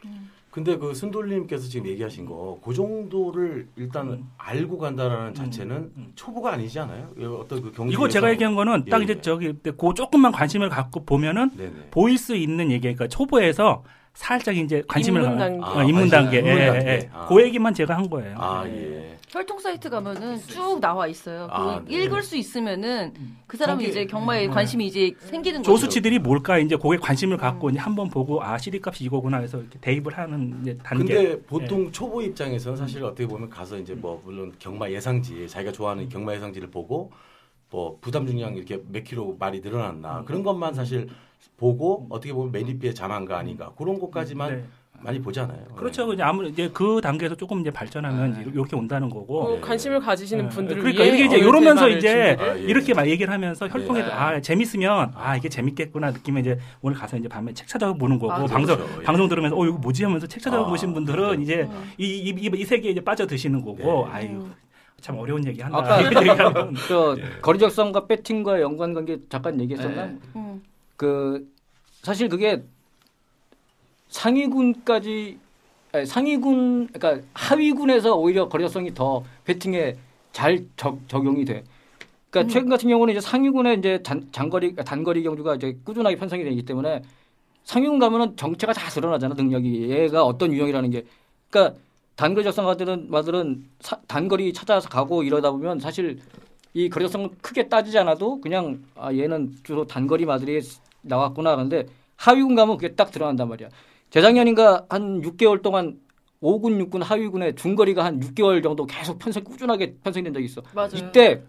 근데 그 순돌님께서 지금 얘기하신 거, 그 정도를 일단 음. 알고 간다라는 자체는 음. 초보가 아니지 않아요? 어떤 그 경기 이거 제가 얘기한 거는 딱 예, 이제 예. 저기 그 조금만 관심을 갖고 보면은 네네. 보일 수 있는 얘기 그러니까 초보에서 살짝 이제 관심을 입문 가- 단계. 어, 입문 아, 단계. 예, 단계. 예. 아. 그 얘기만 제가 한 거예요. 아 예. 혈통 사이트 가면은 쭉 나와 있어요. 아, 그 네. 읽을 수 있으면은 그 사람이 이제 경마에 네. 관심이 이제 생기는 거죠. 조수치들이 뭘까 이제 거기에 관심을 갖고 음. 이제 한번 보고 아 CD 값이 이거구나 해서 이렇게 대입을 하는 이제 단계. 근데 보통 초보 입장에서는 사실 어떻게 보면 가서 이제 뭐 물론 경마 예상지 자기가 좋아하는 경마 예상지를 보고 뭐 부담 중량 이렇게 몇 킬로 말이 늘어났나 그런 것만 사실 보고 어떻게 보면 매니피의 자만가 아닌가 그런 것까지만 네. 많이 보잖아요. 그렇죠. 이제 아무 이제 그 단계에서 조금 이제 발전하면 네. 이렇게 온다는 거고. 어, 관심을 가지시는 네. 분들을 그러니까 이게 이제 이러면서 이제 아, 예. 이렇게 막 얘기를 하면서 혈통에도 네. 아 재밌으면 아 이게 재밌겠구나 느끼면 이제 오늘 가서 이제 밤에 책 찾아보는 거고 맞아요. 방송 그렇죠. 예. 방송 들으면서 어 이거 뭐지 하면서 책 찾아보신 아, 분들은 네. 이제 음. 이, 이, 이, 이 세계에 이제 빠져 드시는 거고 네. 아유 참 어려운 얘기 한다. 아까 얘기하면. 저 예. 거리적성과 배팅과 연관 관계 잠깐 얘기했었나? 네. 음. 그 사실 그게 상위군까지 아니, 상위군 그러니까 하위군에서 오히려 거리적성이 더 배팅에 잘 적, 적용이 돼. 그러니까 음. 최근 같은 경우는 이제 상위군에 이제 단, 장거리 단거리 경주가 이제 꾸준하게 편성이 되기 때문에 상위군 가면은 정체가 다 드러나잖아 능력이 얘가 어떤 유형이라는 게. 그러니까 단거리 적성가들은 마들은 사- 단거리 찾아서 가고 이러다 보면 사실 이 거리 적성을 크게 따지지 않아도 그냥 아 얘는 주로 단거리 마들이 나왔구나 하는데 하위군 가면 그게 딱 드러난단 말이야. 재작년인가 한 6개월 동안 5군, 6군, 하위군에 중거리가 한 6개월 정도 계속 편성 꾸준하게 편성된 적이 있어. 맞아요. 이때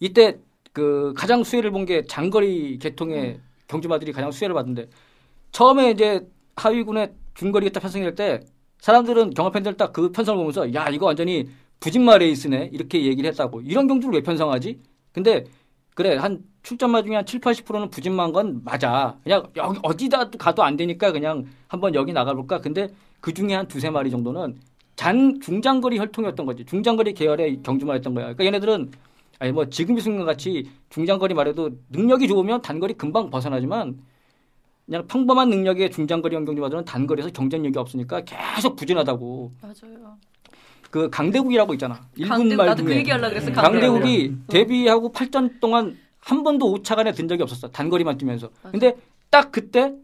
이때 그 가장 수혜를 본 게 장거리 계통의 경주마들이 가장 수혜를 받는데 처음에 이제 하위군에 중거리가 딱 편성이 될때 사람들은 경합 팬들 딱 그 편성을 보면서 야 이거 완전히 부진마 레이스네 이렇게 얘기를 했다고 이런 경주를 왜 편성하지? 근데 그래 한 출전마 중에 한 7, 80%는 부진마인 건 맞아. 그냥 여기 어디다 가도 안 되니까 그냥 한번 여기 나가볼까. 근데 그 중에 한 두세 마리 정도는 잔 중장거리 혈통이었던 거지. 중장거리 계열의 경주마였던 거야. 그러니까 얘네들은 아니 뭐 지금 이 순간 같이 중장거리 말해도 능력이 좋으면 단거리 금방 벗어나지만 그냥 평범한 능력의 중장거리 경주마들은 단거리에서 경쟁력이 없으니까 계속 부진하다고. 맞아요. 그 강대국이라고 있잖아. 일군 강대국 말그 중에. 얘기하려 그랬어. 강대국이 데뷔하고 8전 동안 한 번도 5차 간에 든 적이 없었어. 단거리만 뛰면서. 맞아. 근데 딱 그때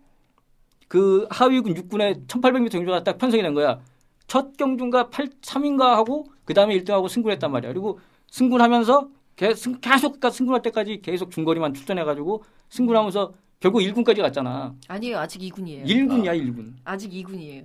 그 하위군 6군의 1800m 경주가 딱 편성이 된 거야. 첫 경주가 8, 3인가 하고 그 다음에 1등하고 승군을 했단 말이야. 그리고 승군하면서 계속, 계속 그러니까 승군할 때까지 계속 중거리만 출전해가지고 승군하면서 결국 1군까지 갔잖아. 아니에요. 아직 2군이에요. 1군이야 1군. 아직 2군이에요.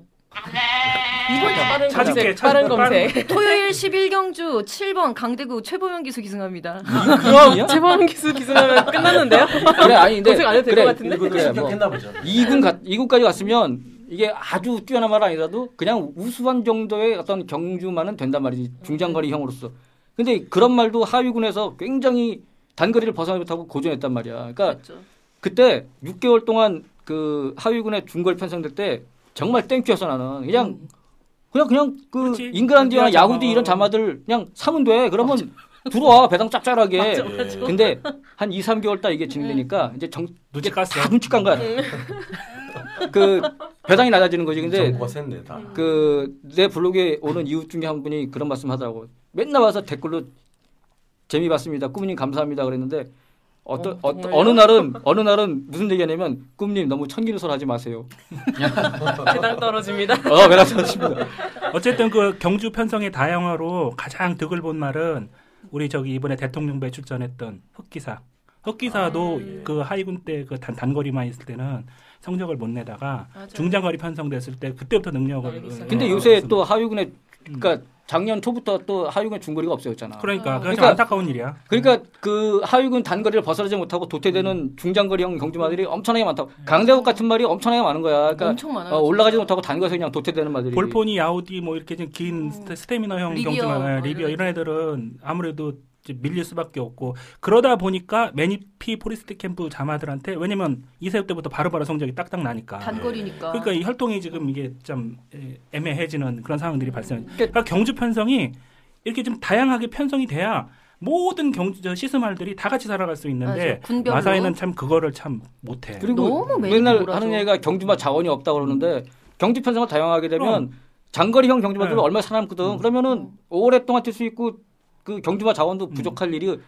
빠른 찾을게, 검색, 찾- 빠른 빠른- 검색. 토요일 11경주 7번 강대구 최보명 기수 기승합니다. 그럼 재범 기수 기승하면 끝났는데요? 그래 아니 근데 검색 안 해도 될 그래, 것 같은데? 그래 뭐 심각했나 보죠. 2군 가 2군까지 갔으면 이게 아주 뛰어난 말 아니라도 그냥 우수한 정도의 어떤 경주만은 된단 말이지 중장거리형으로서. 근데 그런 말도 하위군에서 굉장히 단거리를 벗어나지 못하고 고전했단 말이야. 그러니까 그렇죠. 그때 6개월 동안 그 하위군의 중거리 편성될 때 정말 thank you였어 나는. 그냥 그냥 그냥 그. 잉그란디어. 야우디 이런 자마들 그냥 사면 돼. 그러면 들어와 배당 짭짤하게. 맞아, 맞아. 근데 한 2, 3개월 딱 이게 진행되니까 이제 정 눈치 깠어. 다 눈치 깐 거야. 그 배당이 낮아지는 거지. 근데 정보가 셌네 다. 그내 블로그에 오는 이웃 중에 한 분이 그런 말씀 하더라고. 맨날 와서 댓글로 재미 봤습니다. 꾸미님 감사합니다 그랬는데 어떤 어, 어? 어느 날은 어느 날은 무슨 얘기냐면 꿈님 너무 천기누설 하지 마세요. 배당 떨어집니다. 어, 배당 떨어집니다. 어쨌든 그 경주 편성의 다양화로 가장 득을 본 말은 우리 저기 이번에 대통령배 출전했던 흑기사. 흑기사도 아. 그 하이군 때 그 단거리만 있을 때는 성적을 못 내다가 맞아요. 중장거리 편성됐을 때 그때부터 능력을 알겠어요. 근데 어, 요새. 또 하위군에 그러니까 작년 초부터 또 하위군 중거리가 없어졌잖아. 그러니까 그러니까- 안타까운 일이야. 그러니까 그 하위군 단거리를 벗어나지 못하고 도태되는 중장거리형 경주마들이 엄청나게 많다고. 강대국 같은 말이 엄청나게 많은 거야. 그러니까 엄청 많아요. 어, 올라가지. 못하고 단거에서 그냥 도태되는 말들이. 볼포니, 야우디 뭐 이렇게 좀긴 스테- 스태미너형 리비어, 경주마 뭐 리비어 이런 애들은 아무래도 밀릴 수밖에 없고 그러다 보니까 매니피 포리스트 캠프 자마들한테 왜냐면 이세엽 때부터 바로바로 성적이 딱딱 나니까. 단거리니까. 그러니까 이 활동이 지금 이게 좀 에, 애매해지는 그런 상황들이 발생. 음. 그러니까 경주 편성이 이렇게 좀 다양하게 편성이 돼야 모든 경주 저 시스말들이 다 같이 살아갈 수 있는데. 마사에는 참 그거를 참 못해. 그리고 맨날 몰아서. 하는 얘기가 경주마 자원이 없다고 그러는데 경주 편성을 다양하게 되면 그럼. 장거리형 경주마들은 네. 얼마나 살아남거든. 그러면은 오랫동안 뛸 수 있고 그 경주마 자원도 부족할 일이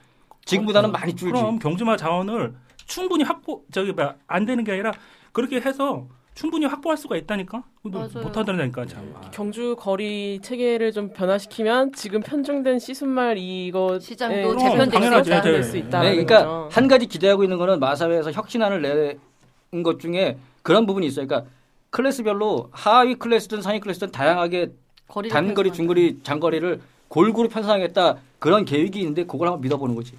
지금보다는 많이 줄지. 그럼 경주마 자원을 충분히 확보 저기 뭐안 되는 게 아니라 그렇게 해서 충분히 확보할 수가 있다니까 뭐 맞아요. 못 하더라니까 참. 아. 경주 거리 체계를 좀 변화시키면 지금 편중된 시순말 이거 시장도 예, 재편될 수. 있다. 네. 될수 있다. 네, 그러니까 한 가지 기대하고 있는 거는 마사회에서 혁신안을 낸 것 중에 그런 부분이 있어요. 그러니까 클래스별로 하위 클래스든 상위 클래스든 다양하게 단거리. 중거리, 장거리를 골고루 편성하겠다 그런 계획이 있는데 그걸 한번 믿어보는 거지.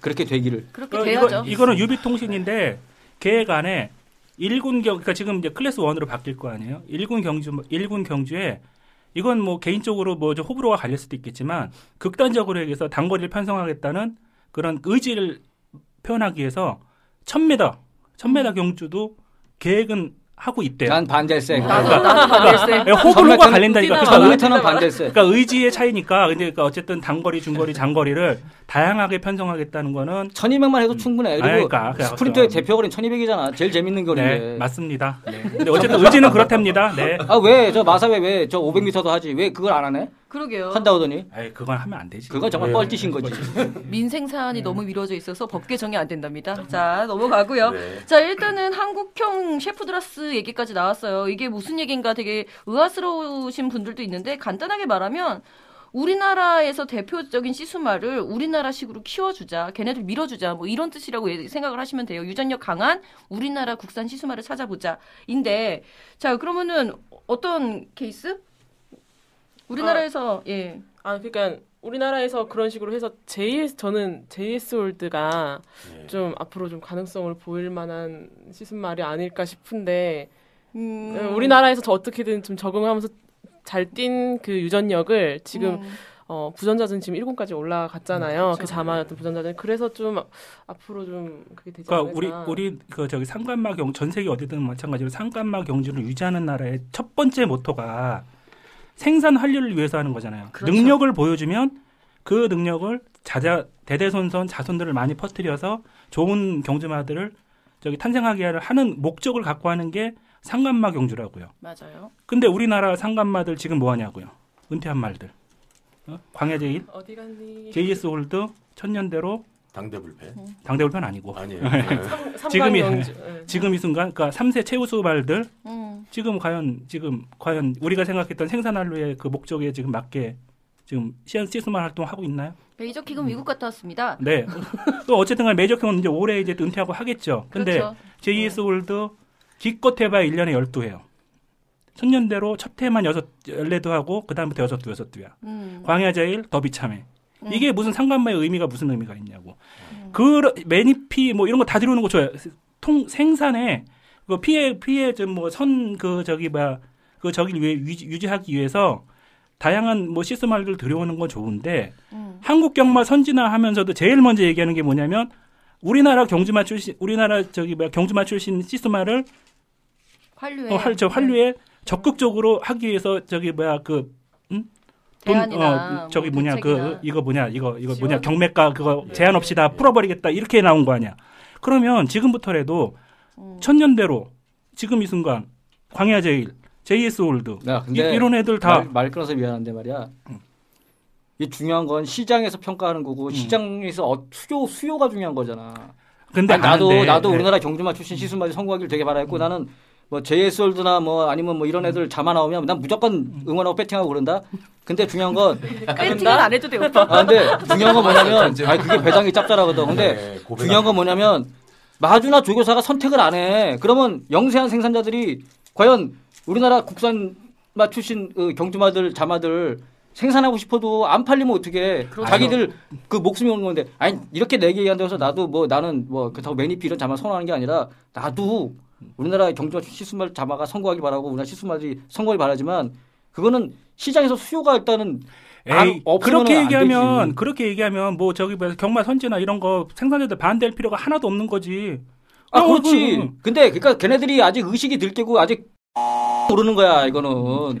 그렇게 되기를. 그렇게 어, 돼야죠. 이거, 이거 는 유비통신인데 계획 안에 1군 경 그러니까 지금 이제 클래스 1으로 바뀔 거 아니에요. 1군 경주 1군 경주에 이건 뭐 개인적으로 뭐 좀 호불호가 갈릴 수도 있겠지만 극단적으로 얘기해서 단거리를 편성하겠다는 그런 의지를 표현하기 위해서 1000m 1000m 경주도 계획은 하고 있대요. 난 반댈세. 나도 나도 반대세. 예, 호불호가 갈린다니까. 뛰다가 그러니까, 의- 전미터는 반댈세. 그러니까 의지의 차이니까 근데 그러니까 어쨌든 단거리, 중거리, 장거리를 다양하게 편성하겠다는 거는 1200만 해도 충분해. 그리고 음. 그러니까, 그러니까. 스프린터의 대표 거리는 1200이잖아. 제일 재밌는 거리인데. 네, 맞습니다. 네. 근데 어쨌든 의지는 그렇답니다. 네. 아, 왜? 저 마사회 왜 저 500m도 하지? 왜 그걸 안 하네? 그러게요. 한다고 하더니. 아이, 그건 하면 안 되지. 그건 정말 네. 뻘짓인 거지. 민생 사안이 너무 미뤄져 있어서 법 개정이 안 된답니다. 자 넘어가고요. 네. 자 일단은 한국형 셰프드라스 얘기까지 나왔어요. 이게 무슨 얘기인가 되게 의아스러우신 분들도 있는데 간단하게 말하면 우리나라에서 대표적인 시수말을 우리나라식으로 키워주자, 걔네들 밀어주자, 뭐 이런 뜻이라고 예- 생각을 하시면 돼요. 유전력 강한 우리나라 국산 시수말을 찾아보자.인데, 자 그러면은 어떤 케이스? 우리나라에서 예, 아 그러니까 우리나라에서 그런 식으로 해서 JS 저는 JS 홀드가 네. 좀 앞으로 좀 가능성을 보일 만한 시순말이 아닐까 싶은데 음, 어, 우리나라에서 저 어떻게든 좀 적응하면서 잘 뛴 그 유전력을 지금 음. 어, 부전자전 지금 1군까지 올라갔잖아요. 음, 그 그렇죠. 자마였던 부전자전. 그래서 좀 앞으로 좀 그게 되지 그러니까 않을까. 우리 우리 그 저기 상관마 경전 세계 어디든 마찬가지로 상관마 경주를 유지하는 나라의 첫 번째 모토가 생산 활류를 위해서 하는 거잖아요. 그렇죠. 능력을 보여주면 그 능력을 자자 대대손손 자손들을 많이 퍼뜨려서 좋은 경주마들을 저기 탄생하게 하는 목적을 갖고 하는 게 상관마 경주라고요. 맞아요. 근데 우리나라 상관마들 지금 뭐 하냐고요? 은퇴한 말들. 어? 광야제일, 어디 갔니? JS 홀드, 천년대로 당대 불패 당대울편 아니고 아니에요. 삼- 지금이- 삼관영주. 예. 지금 이 순간 그러니까 3세 최우수 말들 음. 지금 과연 지금 과연 우리가 생각했던 생산 환류의 그 목적에 지금 맞게 지금 씨암 씨수말 활동하고 있나요? 메이저킹은 미국 갔다 왔습니다. 네. 또 어쨌든 간에 메이저킹은 이제 올해 이제 은퇴하고 하겠죠. 근데 그렇죠. JS 홀드 기껏 해봐야 1년에 12회요. 천년대로 첫 해만 여섯 열네도 하고 그다음부터 여섯 두 여섯 두야. 음. 광야제일 더비 참회. 음. 이게 무슨 상관마의 의미가 무슨 의미가 있냐고. 그 매니피 뭐 이런 거 다 들어오는 거 좋아요. 통 생산에 그 피해 피해 좀 뭐 선 그 저기 뭐야 그 저기를 위해 유지, 유지하기 위해서 다양한 뭐 시스템을 들여오는 건 좋은데 음. 한국 경마 선진화하면서도 제일 먼저 얘기하는 게 뭐냐면 우리나라 경주마 출신 우리나라 저기 뭐야 경주마 출신 시스마를 환류에 어, 할, 저 환류에 적극적으로 하기 위해서 저기 뭐야 그 음? 돈, 어, 저기 뭐 뭐냐. 그 이거 뭐냐 이거 이거? 뭐냐 경매가 그거 제한 없이 다 풀어버리겠다 이렇게 나온 거 아니야. 그러면 지금부터라도 음. 천년대로 지금 이 순간 광야제일, JS 홀드 야, 이, 이런 애들 다 말, 말 끊어서 미안한데 말이야. 이 중요한 건 시장에서 평가하는 거고 시장에서 어, 수요 수요가 중요한 거잖아. 근데 아니, 나도 아는데, 나도 네. 우리나라 경주마 출신 시스마지 성공하기를 되게 바라했고 나는 뭐 JS월드나 뭐 아니면 뭐 이런 애들 자마 나오면 난 무조건 응원하고 배팅하고 그런다. 근데 중요한 건 배팅은 안 해도 돼 오빠. 아, 근데 중요한 건 뭐냐면 아니 그게 배당이 짭짤하거든. 근데 네. 중요한 건 뭐냐면 마주나 조교사가 선택을 안 해. 그러면 영세한 생산자들이 과연 우리나라 국산 마 출신 어, 경주마들 자마들 생산하고 싶어도 안 팔리면 어떻게 그렇죠. 자기들 그 목숨이 오는 건데 아니 이렇게 내게 얘기한다고 해서 나도 뭐 나는 뭐 그렇다고 매니피 이런 자마 선호하는 게 아니라 나도 우리나라 경주마 시스말 자마가 성공하기 바라고 우리나라 시스마들이 성공하기 바라지만 그거는 시장에서 수요가 일단은 안- 에이, 그렇게 안 얘기하면. 그렇게 얘기하면 뭐 저기 뭐 경마 선지나 이런 거 생산자들 반대할 필요가 하나도 없는 거지. 아 어, 그렇지. 그, 근데 그러니까 걔네들이 아직 의식이 들깨고 아직 모르는 거야 이거는.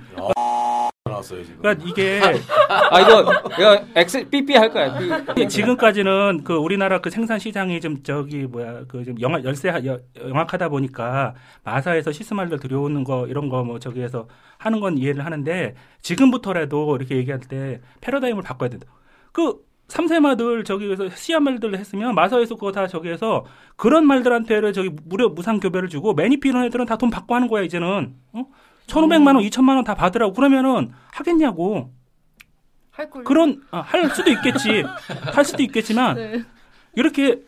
나왔어요 지금. 그러니까 이게 아 이거 이거 엑스 삐삐 할 거야. 삐. 지금까지는 그 우리나라 그 생산 시장이 좀 저기 뭐야 그 좀 영하 열세 여- 영악하다 보니까 마사에서 시스말들 들여오는 거 이런 거 뭐 저기에서 하는 건 이해를 하는데 지금부터라도 이렇게 얘기할 때 패러다임을 바꿔야 된다. 그 삼세마들 저기에서 씨앗 말들을 했으면 마사에서 그거 다 저기에서 그런 말들한테를 저기 무료 무상 교배를 주고 매니피 이런 애들은 다 돈 받고 하는 거야 이제는 어? 1,500만 원, 2천만 원 다 받으라고 그러면은 하겠냐고. 할 걸. 그런 아, 할 수도 있겠지. 할 수도 있겠지만 네. 이렇게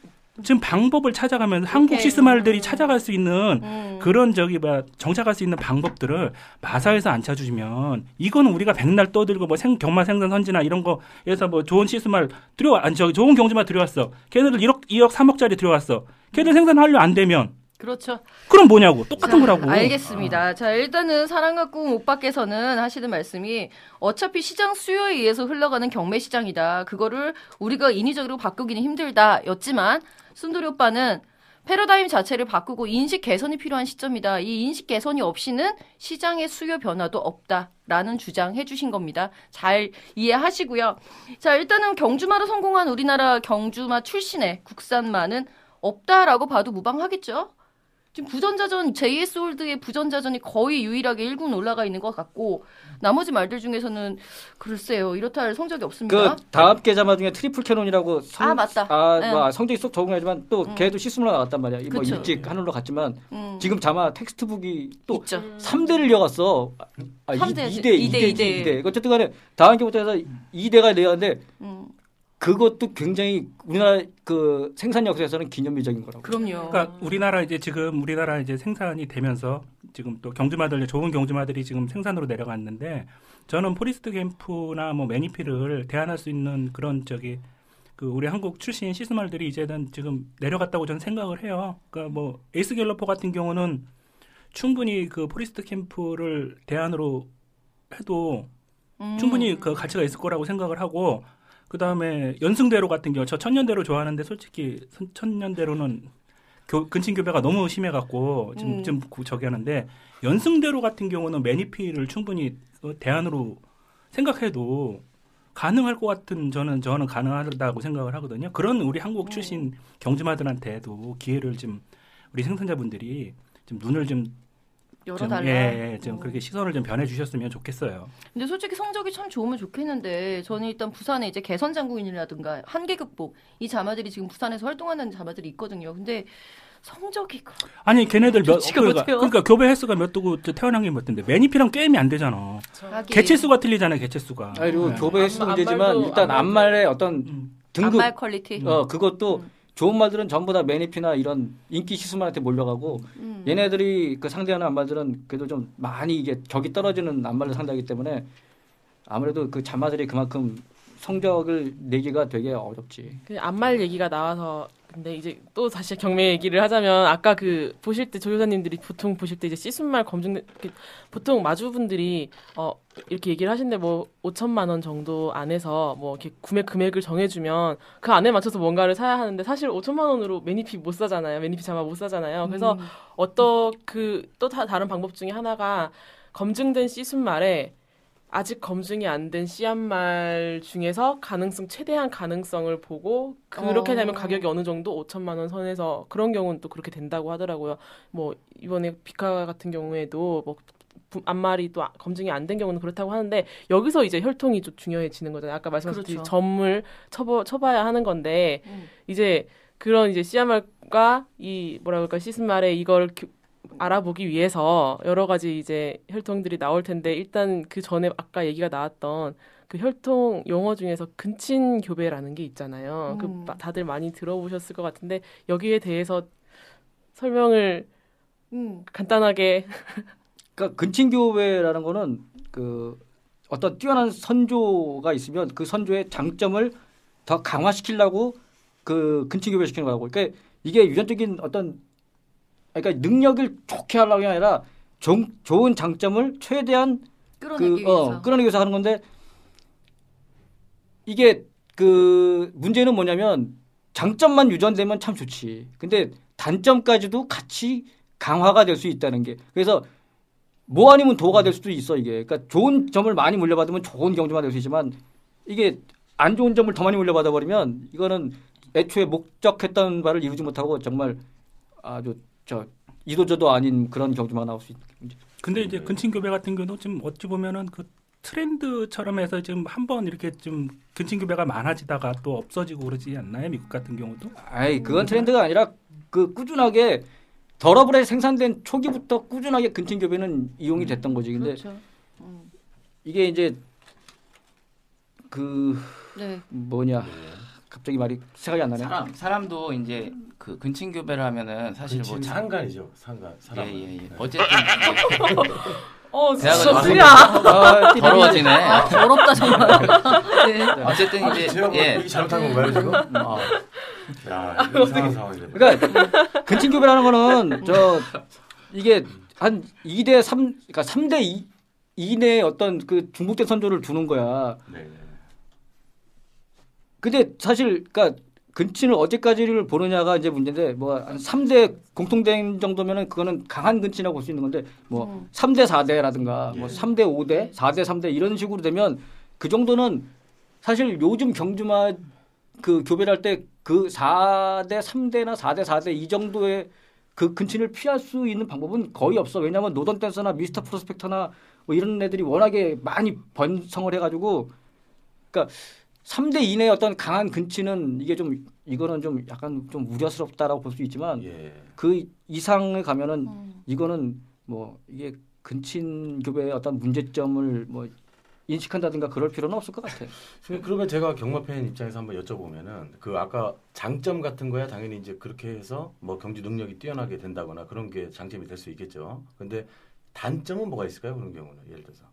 지금 방법을 찾아가면서 한국 시스말들이 음. 찾아갈 수 있는 음. 그런 저기 뭐 정착할 수 있는 방법들을 마사에서 안 찾아주면 이거는 우리가 백날 떠들고 뭐 생, 경마 생산 선지나 이런 거에서 뭐 좋은 시스말 들여와 아니 저기 좋은 경주마 들여왔어. 걔네들 1억 2억 3억짜리 들여왔어. 걔들 생산하려 안 되면 그렇죠. 그럼 뭐냐고 똑같은 거라고. 알겠습니다. 자, 일단은 사랑과 꿈 오빠께서는 하시는 말씀이 어차피 시장 수요에 의해서 흘러가는 경매 시장이다. 그거를 우리가 인위적으로 바꾸기는 힘들다였지만 순돌이 오빠는 패러다임 자체를 바꾸고 인식 개선이 필요한 시점이다. 이 인식 개선이 없이는 시장의 수요 변화도 없다라는 주장해 주신 겁니다. 잘 이해하시고요. 자, 일단은 경주마로 성공한 우리나라 경주마 출신의 국산마는 없다라고 봐도 무방하겠죠? 지금 부전자전 JS 홀드의 부전자전이 거의 유일하게 1군 올라가 있는 것 같고 나머지 말들 중에서는 글쎄요 이렇다 할 성적이 없습니다. 그 다음 계자마 중에 트리플 캐논이라고 성, 아, 맞다. 아, 네. 뭐 성적이 쏙 적응하지만 또 음. 걔도 시스물로 나갔단 말이야. 뭐 그쵸. 일찍 하늘로 갔지만 음, 지금 자마 텍스트북이 또 있죠. 3대를 이어갔어. 아, 삼 대지. 2대, 이 2대, 대, 2대, 이 대. 2대. 어쨌든 간에 다음 기부터 해서 2대가 내었는데 음, 그것도 굉장히 우리나라 그 생산 역사에서는 기념비적인 거라고. 그럼요. 그러니까 우리나라 이제 지금 우리나라 이제 생산이 되면서 지금 또 경주마들 좋은 경주마들이 지금 생산으로 내려갔는데 저는 포리스트 캠프나 뭐 매니피를 대안할 수 있는 그런 저기 그 우리 한국 출신 씨수말들이 이제는 지금 내려갔다고 저는 생각을 해요. 그러니까 뭐 에이스 갤러퍼 같은 경우는 충분히 그 포리스트 캠프를 대안으로 해도 음, 충분히 그 가치가 있을 거라고 생각을 하고 그 다음에 연승대로 같은 경우 저 천년대로 좋아하는데 솔직히 선- 천년대로는 교, 근친 교배가 너무 심해갖고 지금 음. 좀 구- 저기 하는데 연승대로 같은 경우는 매니피를 충분히 어, 대안으로 생각해도 가능할 것 같은 저는 저는 가능하다고 생각을 하거든요. 그런 우리 한국 출신 경주마들한테도 기회를 좀 우리 생산자분들이 좀 눈을 좀 좀, 열어달라. 예, 예, 좀 어. 그렇게 시선을 좀 변해 주셨으면 좋겠어요. 근데 솔직히 성적이 참 좋으면 좋겠는데 저는 일단 부산에 이제 개선 장군이라든가 한계 극복 이 자마들이 지금 부산에서 활동하는 자마들이 있거든요. 근데 성적이 그 아니 걔네들 몇 그러니까. 그러니까 교배 횟수가 몇 도고 저 태어난 게몇 도인데 매니피랑 게임이 안 되잖아. 하긴 개체 수가 틀리잖아요. 개체 수가. 아니, 그리고 네. 교배 횟수 암- 문제지만 일단 암말의 어떤 음. 등급 암말 quality. 어 그것도 음. 좋은 말들은 전부 다 매니피나 이런 인기 시스만한테 몰려가고 음. 얘네들이 그 상대하는 안말들은 그래도 좀 많이 이게 격이 떨어지는 안말을 상대하기 때문에 아무래도 그 자마들이 그만큼 성적을 내기가 되게 어렵지. 그 안말 얘기가 나와서 근데 이제 또 다시 경매 얘기를 하자면 아까 그 보실 때 조교사님들이 보통 보실 때 이제 시순말 검증 보통 마주분들이 어 이렇게 얘기를 하시는데 뭐 5천만 원 정도 안에서 뭐 이렇게 구매 금액을 정해주면 그 안에 맞춰서 뭔가를 사야 하는데 사실 5천만 원으로 매니피 못 사잖아요 매니피 자마 못 사잖아요 그래서 음. 어떤 그 또 다른 방법 중에 하나가 검증된 씨순말에 아직 검증이 안 된 씨앗말 중에서 가능성 최대한 가능성을 보고 그렇게 어. 되면 가격이 어느 정도 5천만 원 선에서 그런 경우는 또 그렇게 된다고 하더라고요. 뭐 이번에 비카 같은 경우에도 뭐 부- 앞말이 또 아- 검증이 안 된 경우는 그렇다고 하는데 여기서 이제 혈통이 좀 중요해지는 거잖아요. 아까 말씀하셨듯이 그렇죠. 점을 쳐봐, 쳐봐야 하는 건데 음. 이제 그런 이제 씨앗말과 이 뭐라 그럴까 시스말의 이걸 교- 알아보기 위해서 여러 가지 이제 혈통들이 나올 텐데 일단 그 전에 아까 얘기가 나왔던 그 혈통 용어 중에서 근친 교배라는 게 있잖아요. 그 음. 마- 다들 많이 들어보셨을 것 같은데 여기에 대해서 설명을 음. 간단하게 그러니까 근친 교배라는 거는 그 어떤 뛰어난 선조가 있으면 그 선조의 장점을 더 강화시키려고 그 근친교배 시키는 거라고. 그러니까 이게 유전적인 어떤 그러니까 능력을 좋게 하려고 게 아니라 종, 좋은 장점을 최대한 끌어내기 그, 어, 위해서. 끌어내기 위해서 하는 건데 이게 그 문제는 뭐냐면 장점만 유전되면 참 좋지. 근데 단점까지도 같이 강화가 될 수 있다는 게 그래서 뭐 아니면 도가 될 수도 있어 이게. 그러니까 좋은 점을 많이 물려받으면 좋은 경주가 될수 있지만 이게 안 좋은 점을 더 많이 물려받아 버리면 이거는 애초에 목적했던 바를 이루지 못하고 정말 아주 저 이도저도 아닌 그런 경주만 나올 수 있는 문제. 근데 이제 근친 교배 같은 경우도 좀 어찌 보면은 그 트렌드처럼 해서 지금 한번 이렇게 좀 근친 교배가 많아지다가 또 없어지고 그러지 않나요? 미국 같은 경우도? 아이 그건 트렌드가 아니라 그 꾸준하게 더러블에 생산된 초기부터 꾸준하게 근친 교배는 이용이 됐던 거지. 근데 그렇죠. 음. 이게 이제 그 네. 뭐냐 갑자기 말이 생각이 안 나네. 사람 사람도 이제 그 근친 교배를 하면은 사실 뭐뭐 자- 상관이죠. 상관. 사람. 예, 예, 예. 네. 어쨌든 이제 어 진짜 수야 아, 더러워지네. 아, 더럽다 정말. 네. 어쨌든 이제 제가 뭐 예. 잘못한 건가요 지금? 아. 야 이거 이상한 상황이네. 그러니까 근친 교배라는 거는 저 이게 한 2대 3 그러니까 3대 2 이내에 어떤 그 중복된 선조를 두는 거야. 네. 네. 근데 사실 그러니까 근친을 어디까지를 보느냐가 이제 문제인데 뭐한 3대 공통된 정도면은 그거는 강한 근친이라고 볼 수 있는 건데 뭐 음. 3대 4대라든가 뭐 예. 3대 5대, 4대 3대 이런 식으로 되면 그 정도는 사실 요즘 경주마 그 교배를 할 때 그 4대 3대나 4대 4대 이 정도의 그 근친을 피할 수 있는 방법은 거의 없어. 왜냐하면 노던 댄서나 미스터 프로스펙터나 뭐 이런 애들이 워낙에 많이 번성을 해가지고 그러니까 3대 이내의 어떤 강한 근친은 이게 좀 이거는 좀 약간 좀 우려스럽다라고 볼 수 있지만 예. 그 이상을 가면은 음. 이거는 뭐 이게 근친 교배의 어떤 문제점을 뭐 인식한다든가 그럴 필요는 없을 것 같아요. 그- 그러면 제가 경마팬 입장에서 한번 여쭤보면은 그 아까 장점 같은 거야 당연히 이제 그렇게 해서 뭐 경주 능력이 뛰어나게 된다거나 그런 게 장점이 될 수 있겠죠. 근데 단점은 뭐가 있을까요? 그런 경우는 예를 들어서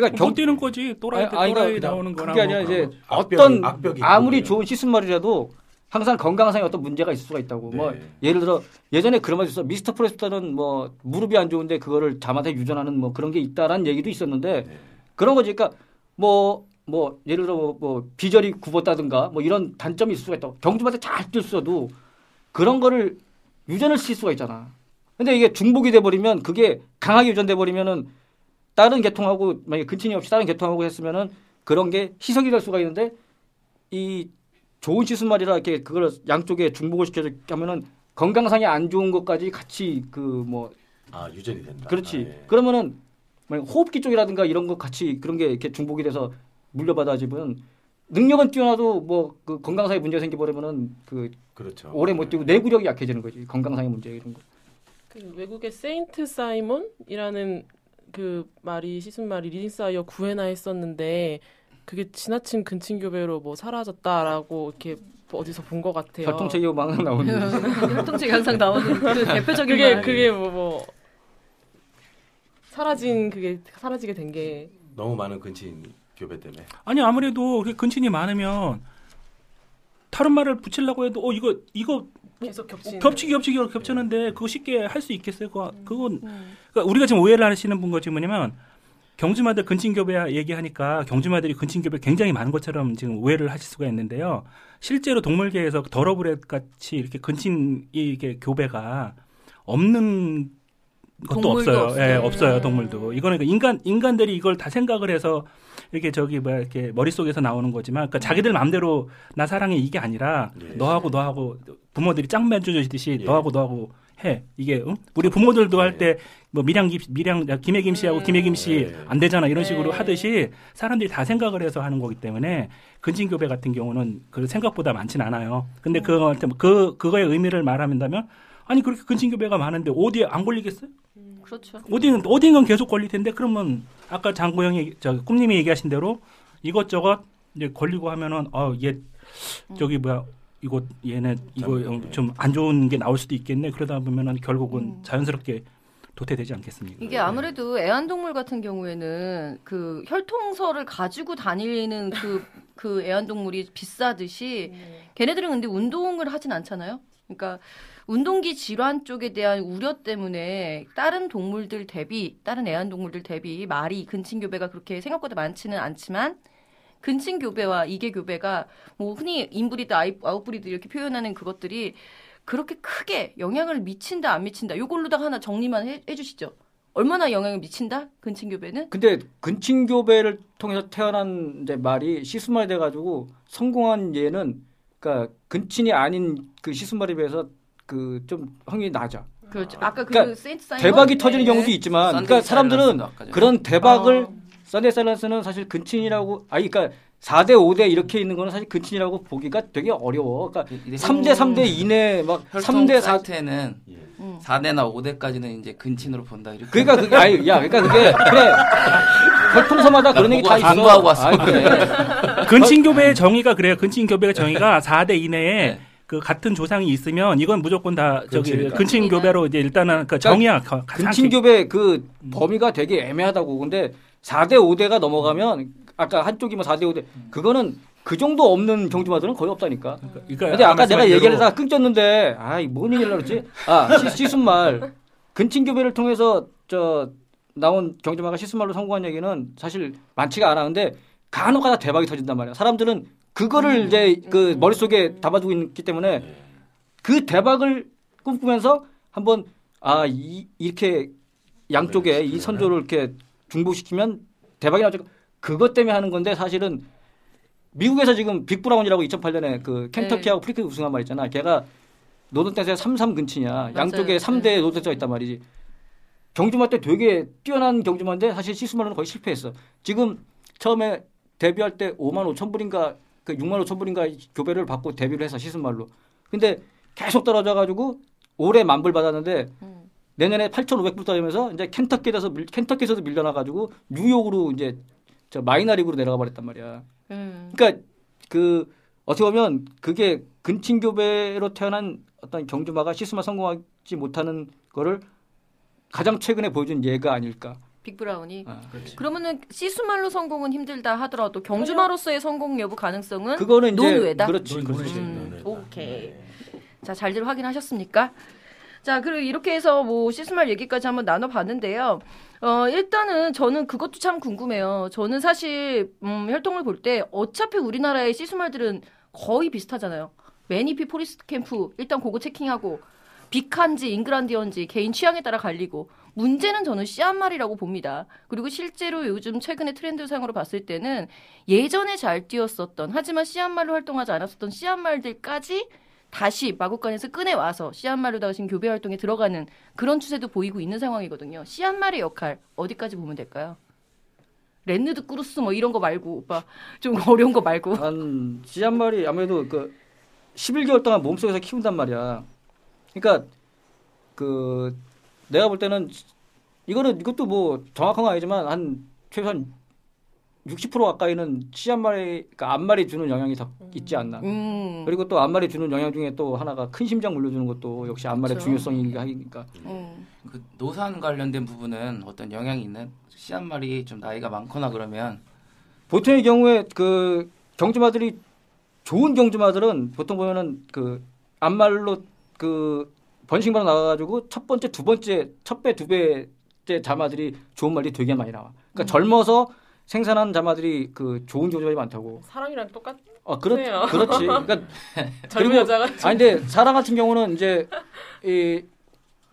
그러니까 못 뛰는 거지. 또라이 아니, 아니, 또라이 그러니까 나오는 거나 그게 아니라 뭐 이제 어떤 악벽이 아무리. 좋은 시스말이라도 항상 건강상에 어떤 문제가 있을 수가 있다고. 뭐 네. 예를 들어 예전에 그런 말이 있어. 미스터 프레스터는 뭐 무릎이 안 좋은데 그거를 잠한테 유전하는 뭐 그런 게 있다라는 얘기도 있었는데 네. 그런 거지. 그러니까 뭐, 뭐, 예를 들어 뭐, 뭐 비절이 굽었다든가 뭐 이런 단점이 있을 수가 있다고. 경주마다 잘 뛸어도 그런 거를 유전을 칠 수가 있잖아. 근데 이게 중복이 돼 버리면 그게 강하게 유전돼 버리면은 다른 계통하고 만약에 근친이 없이 다른 계통하고 했으면은 그런 게 희석이 될 수가 있는데 이 좋은 시스말이라 이렇게 그걸 양쪽에 중복을 시켜서 하면은 건강상에 안 좋은 것까지 같이 그뭐 아 유전이 된다. 그렇지. 아, 예. 그러면은 만약 호흡기 쪽이라든가 이런 거 같이 그런 게 이렇게 중복이 돼서 물려받아지면 능력은 뛰어나도 뭐 그 건강상의 문제 생겨버리면은 그 그렇죠. 오래 못 뛰고 내구력이 약해지는 거지. 건강상의 문제 이런 거. 그 외국의 세인트 사이몬이라는 그 말이 씨수말이 leading sire 9회나 했었는데 그게 지나친 근친 교배로 뭐 사라졌다라고 이렇게 어디서 본 것 같아요. 혈통체계 망 나오는. 혈통책에 항상 나오는 그 대표적인 그게 말. 그게 뭐 뭐 사라진 그게 사라지게 된 게 너무 많은 근친 교배 때문에. 아니 아무래도 근친이 많으면 다른 말을 붙이려고 해도 어 이거 이거 계속 겹치는 겹치기 겹치기 겹쳤는데 그거 쉽게 할 수 있겠어요? 그거 그건 음. 그러니까 우리가 지금 오해를 하시는 분 것이 뭐냐면 경주마들 근친교배 얘기하니까 경주마들이 근친교배 굉장히 많은 것처럼 지금 오해를 하실 수가 있는데요. 실제로 동물계에서 더러브렛 같이 이렇게 근친 이게 교배가 없는 것도 없어요. 없어요. 예, 없어요. 음. 동물도. 이거는 그러니까 인간 인간들이 이걸 다 생각을 해서 이렇게 저기 뭐야 이렇게 머릿속에서 나오는 거지만 그러니까 자기들 마음대로 나 사랑해 이게 아니라 예. 너하고 너하고 부모들이 짱 맺어주듯이 예. 너하고 너하고 해. 이게 응? 우리 부모들도 예. 할때 뭐 미량 김 미량 김혜김 씨하고 음. 김혜김 씨 예. 안 되잖아 이런 식으로 네. 하듯이 사람들이 다 생각을 해서 하는 거기 때문에 근친 교배 같은 경우는 그 생각보다 많진 않아요. 근데 그거 그 그거의 의미를 말하면다면 아니 그렇게 근친 교배가 많은데 어디에 안 걸리겠어요? 그렇죠. 어디는 어딘간 계속 걸릴 텐데 그러면 아까 장고 형이 저 꿈님이 얘기하신 대로 이것저것 이제 걸리고 하면은 어얘 저기 뭐야 이거 얘네 이거 참, 좀안 좋은 게 나올 수도 있겠네 그러다 보면은 결국은 음. 자연스럽게 도태되지 않겠습니까? 이게 아무래도 애완동물 같은 경우에는 그 혈통서를 가지고 다니는 그, 그 애완동물이 비싸듯이 걔네들은 근데 운동을 하진 않잖아요. 그러니까 운동기 질환 쪽에 대한 우려 때문에 다른 동물들 대비, 다른 애완동물들 대비 말이 근친교배가 그렇게 생각보다 많지는 않지만 근친교배와 이계교배가 뭐 흔히 inbreed, outbreed 이렇게 표현하는 그것들이 그렇게 크게 영향을 미친다 안 미친다 이걸로다가 하나 정리만 해, 해주시죠. 얼마나 영향을 미친다 근친교배는? 근데 근친교배를 통해서 태어난 이제 말이 씨수말이 돼가지고 성공한 예는 그러니까 근친이 아닌 그 씨수말에 비해서 그 좀 확률이 낮아. 그렇죠. 아까 그 그러니까 세인트 사이먼 대박이 터지는 네. 경우도 있지만, 그러니까 사람들은 전에. 그런 대박을 어. 썬데이 사일런스는 사실 근친이라고 아니 그러니까 4대 5대 이렇게 있는 거는 사실 근친이라고 보기가 되게 어려워. 그러니까 이게 3대 3대 이내 막 혈통 3대 4 사이트에는 예. 음. 4대나 5대까지는 이제 근친으로 본다 이렇게. 그러니까 그게 아니 야 그러니까 그게 그래 혈통서마다 그런 얘기 다 있어. 공부하고 왔어. 아이, 그래. 근친교배의 정의가 그래요. 근친교배의 정의가 4대 이내에 네. 그 같은 조상이 있으면 이건 무조건 다 저기 근친이다. 근친교배로 이제 일단은 그 정의야. 가- 가장 근친 교배 그 범위가 되게 애매하다고. 근데 4대 5대가 넘어가면 아까 한쪽이 뭐 4대 5대 그거는 그 정도 없는 경주마들은 거의 없다니까. 그러니까 근데 아까 내가 얘기하다가 대로 끊겼는데 아이 뭔 얘기를 그랬지? 아 시, 시순말 근친 교배를 통해서 저 나온 경주마가 씨수말로 성공한 얘기는 사실 많지가 않아. 근데 간혹가다 대박이 터진단 말이야. 사람들은 그거를 이제 그 머릿속에 담아두고 있기 때문에 예. 그 대박을 꿈꾸면서 한번 아 이, 이렇게 양쪽에 이 선조를 이렇게 중복시키면 대박이 나죠. 그것 때문에 하는 건데 사실은 미국에서 지금 빅브라운이라고 2008년에 그 켄터키하고 프리크 우승한 말 있잖아. 걔가 노던 댄스의 33 근친이야. 양쪽에 맞아요. 3대 노던 댄스가 있단 말이지. 경주마 때 되게 뛰어난 경주마인데 사실 시스마는 거의 실패했어. 지금 처음에 데뷔할 때 5만 5천 불인가 그 6만 5천 불인가 교배를 받고 데뷔를 해서 시스말로. 근데 계속 떨어져가지고 올해 만불 받았는데 음. 내년에 8,500불 떨면서 이제 켄터키에서 밀- 켄터키에서도 밀려나가지고 뉴욕으로 이제 저 마이너리그로 내려가 버렸단 말이야. 음. 그러니까 그 어떻게 보면 그게 근친교배로 태어난 어떤 경주마가 시스마 성공하지 못하는 거를 가장 최근에 보여준 예가 아닐까. 빅브라운이. 아. 그러면은 씨수말로 성공은 힘들다 하더라도 경주마로서의 성공 여부 가능성은 그거는 이제 논외다? 그렇지, 논- 그렇지. 음, 논외다. 오케이. 네. 자, 잘들 확인하셨습니까? 자, 그리고 이렇게 해서 뭐 씨수말 얘기까지 한번 나눠봤는데요. 어, 일단은 저는 그것도 참 궁금해요. 저는 사실, 음, 혈통을 볼 때 어차피 우리나라의 씨수말들은 거의 비슷하잖아요. 매니피 포리스트 캠프, 일단 그거 checking하고, 빅한지, 잉그란디언지, 개인 취향에 따라 갈리고, 문제는 저는 씨앗말이라고 봅니다. 그리고 실제로 요즘 최근의 트렌드상으로 봤을 때는 예전에 잘 뛰었었던, 하지만 씨앗말로 활동하지 않았었던 씨앗말들까지 다시 마국간에서 꺼내 와서 씨앗마루다가 지금 교배 활동에 들어가는 그런 추세도 보이고 있는 상황이거든요. 씨앗마루의 역할 어디까지 보면 될까요? 렌느드 꾸루스 뭐 이런 거 말고 오빠 좀 어려운 거 말고 한 마리 아무래도 그 11개월 동안 몸속에서 키운단 말이야. 그러니까 그 내가 볼 때는 이거는 이것도 뭐 정확한 건 아니지만 한 최소한 60% 가까이는 마리 그러니까 앞마리 주는 영향이 더 있지 않나. 음, 그리고 또 앞마리 주는 영향 중에 또 하나가 큰 심장 물려주는 것도 역시 앞마리의 그렇죠. 중요성이니까 하니까. 음. 그 노산 관련된 부분은 어떤 영향이 있는 씨앗 말이 좀 나이가 많거나 그러면 보통의 경우에 그 경주마들이 좋은 경주마들은 보통 보면은 그 앞말로 그 번식마로 나가가지고 첫 번째, 두 번째, 첫 배, 두 배째 자마들이 좋은 말이 되게 많이 나와. 그러니까 젊어서 생산한 자마들이 그 좋은 경주마들이 많다고. 사람이랑 똑같. 어, 그렇, 그래요. 그렇지. 그러니까 젊은 여자가 아니 근데 사람 같은 경우는 이제 이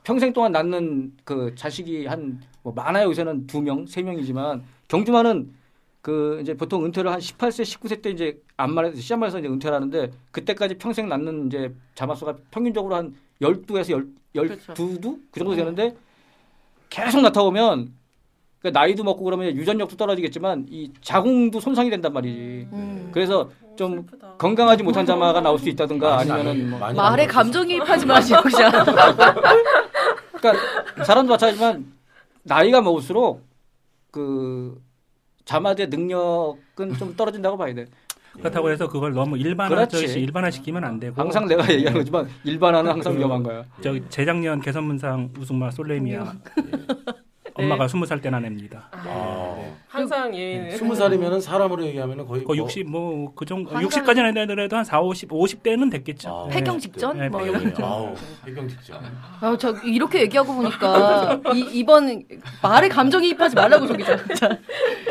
평생 동안 낳는 그 자식이 한 뭐 많아요 요새는 두 명, 세 명이지만 경주마는 그 이제 보통 은퇴를 한 18세, 19세 때 이제 안말에서 시합말에서 이제 은퇴를 하는데 그때까지 평생 낳는 이제 자마수가 평균적으로 한 12에서 10, 그렇죠. 12두 그 정도 되는데 계속 낳다 보면 그러니까 나이도 먹고 그러면 유전력도 떨어지겠지만 이 자궁도 손상이 된단 말이지. 음. 그래서 좀 슬프다. 건강하지 못한 자마가 나올 수 있다든가 아니면은 뭐 많이 말에 감정이입하지 마시고 그냥 그러니까 사람도 마찬가지지만 나이가 먹을수록 그 자마의 능력은 좀 떨어진다고 봐야 돼. 그렇다고 해서 그걸 너무 일반화. 일반화시키면 안 되고 항상 내가 얘기하는 거지만 일반화는 항상 위험한 거야. 저 재작년 개선문상 우승마 솔레미아 엄마가 스무 살 때나 냅니다. 아, 항상 얘는 스무 살이면은 사람으로 얘기하면은 거의 그 뭐- 60 뭐 그 정도 한 60까지는 아니더라도 한 4, 50, 50대는 됐겠죠. 아, 네. 폐경 직전 네, 뭐 폐경 이런 직전. 아우, 폐경 직전. 아, 저 이렇게 얘기하고 보니까 이, 이번 말에 감정이입하지 말라고 저기 진짜.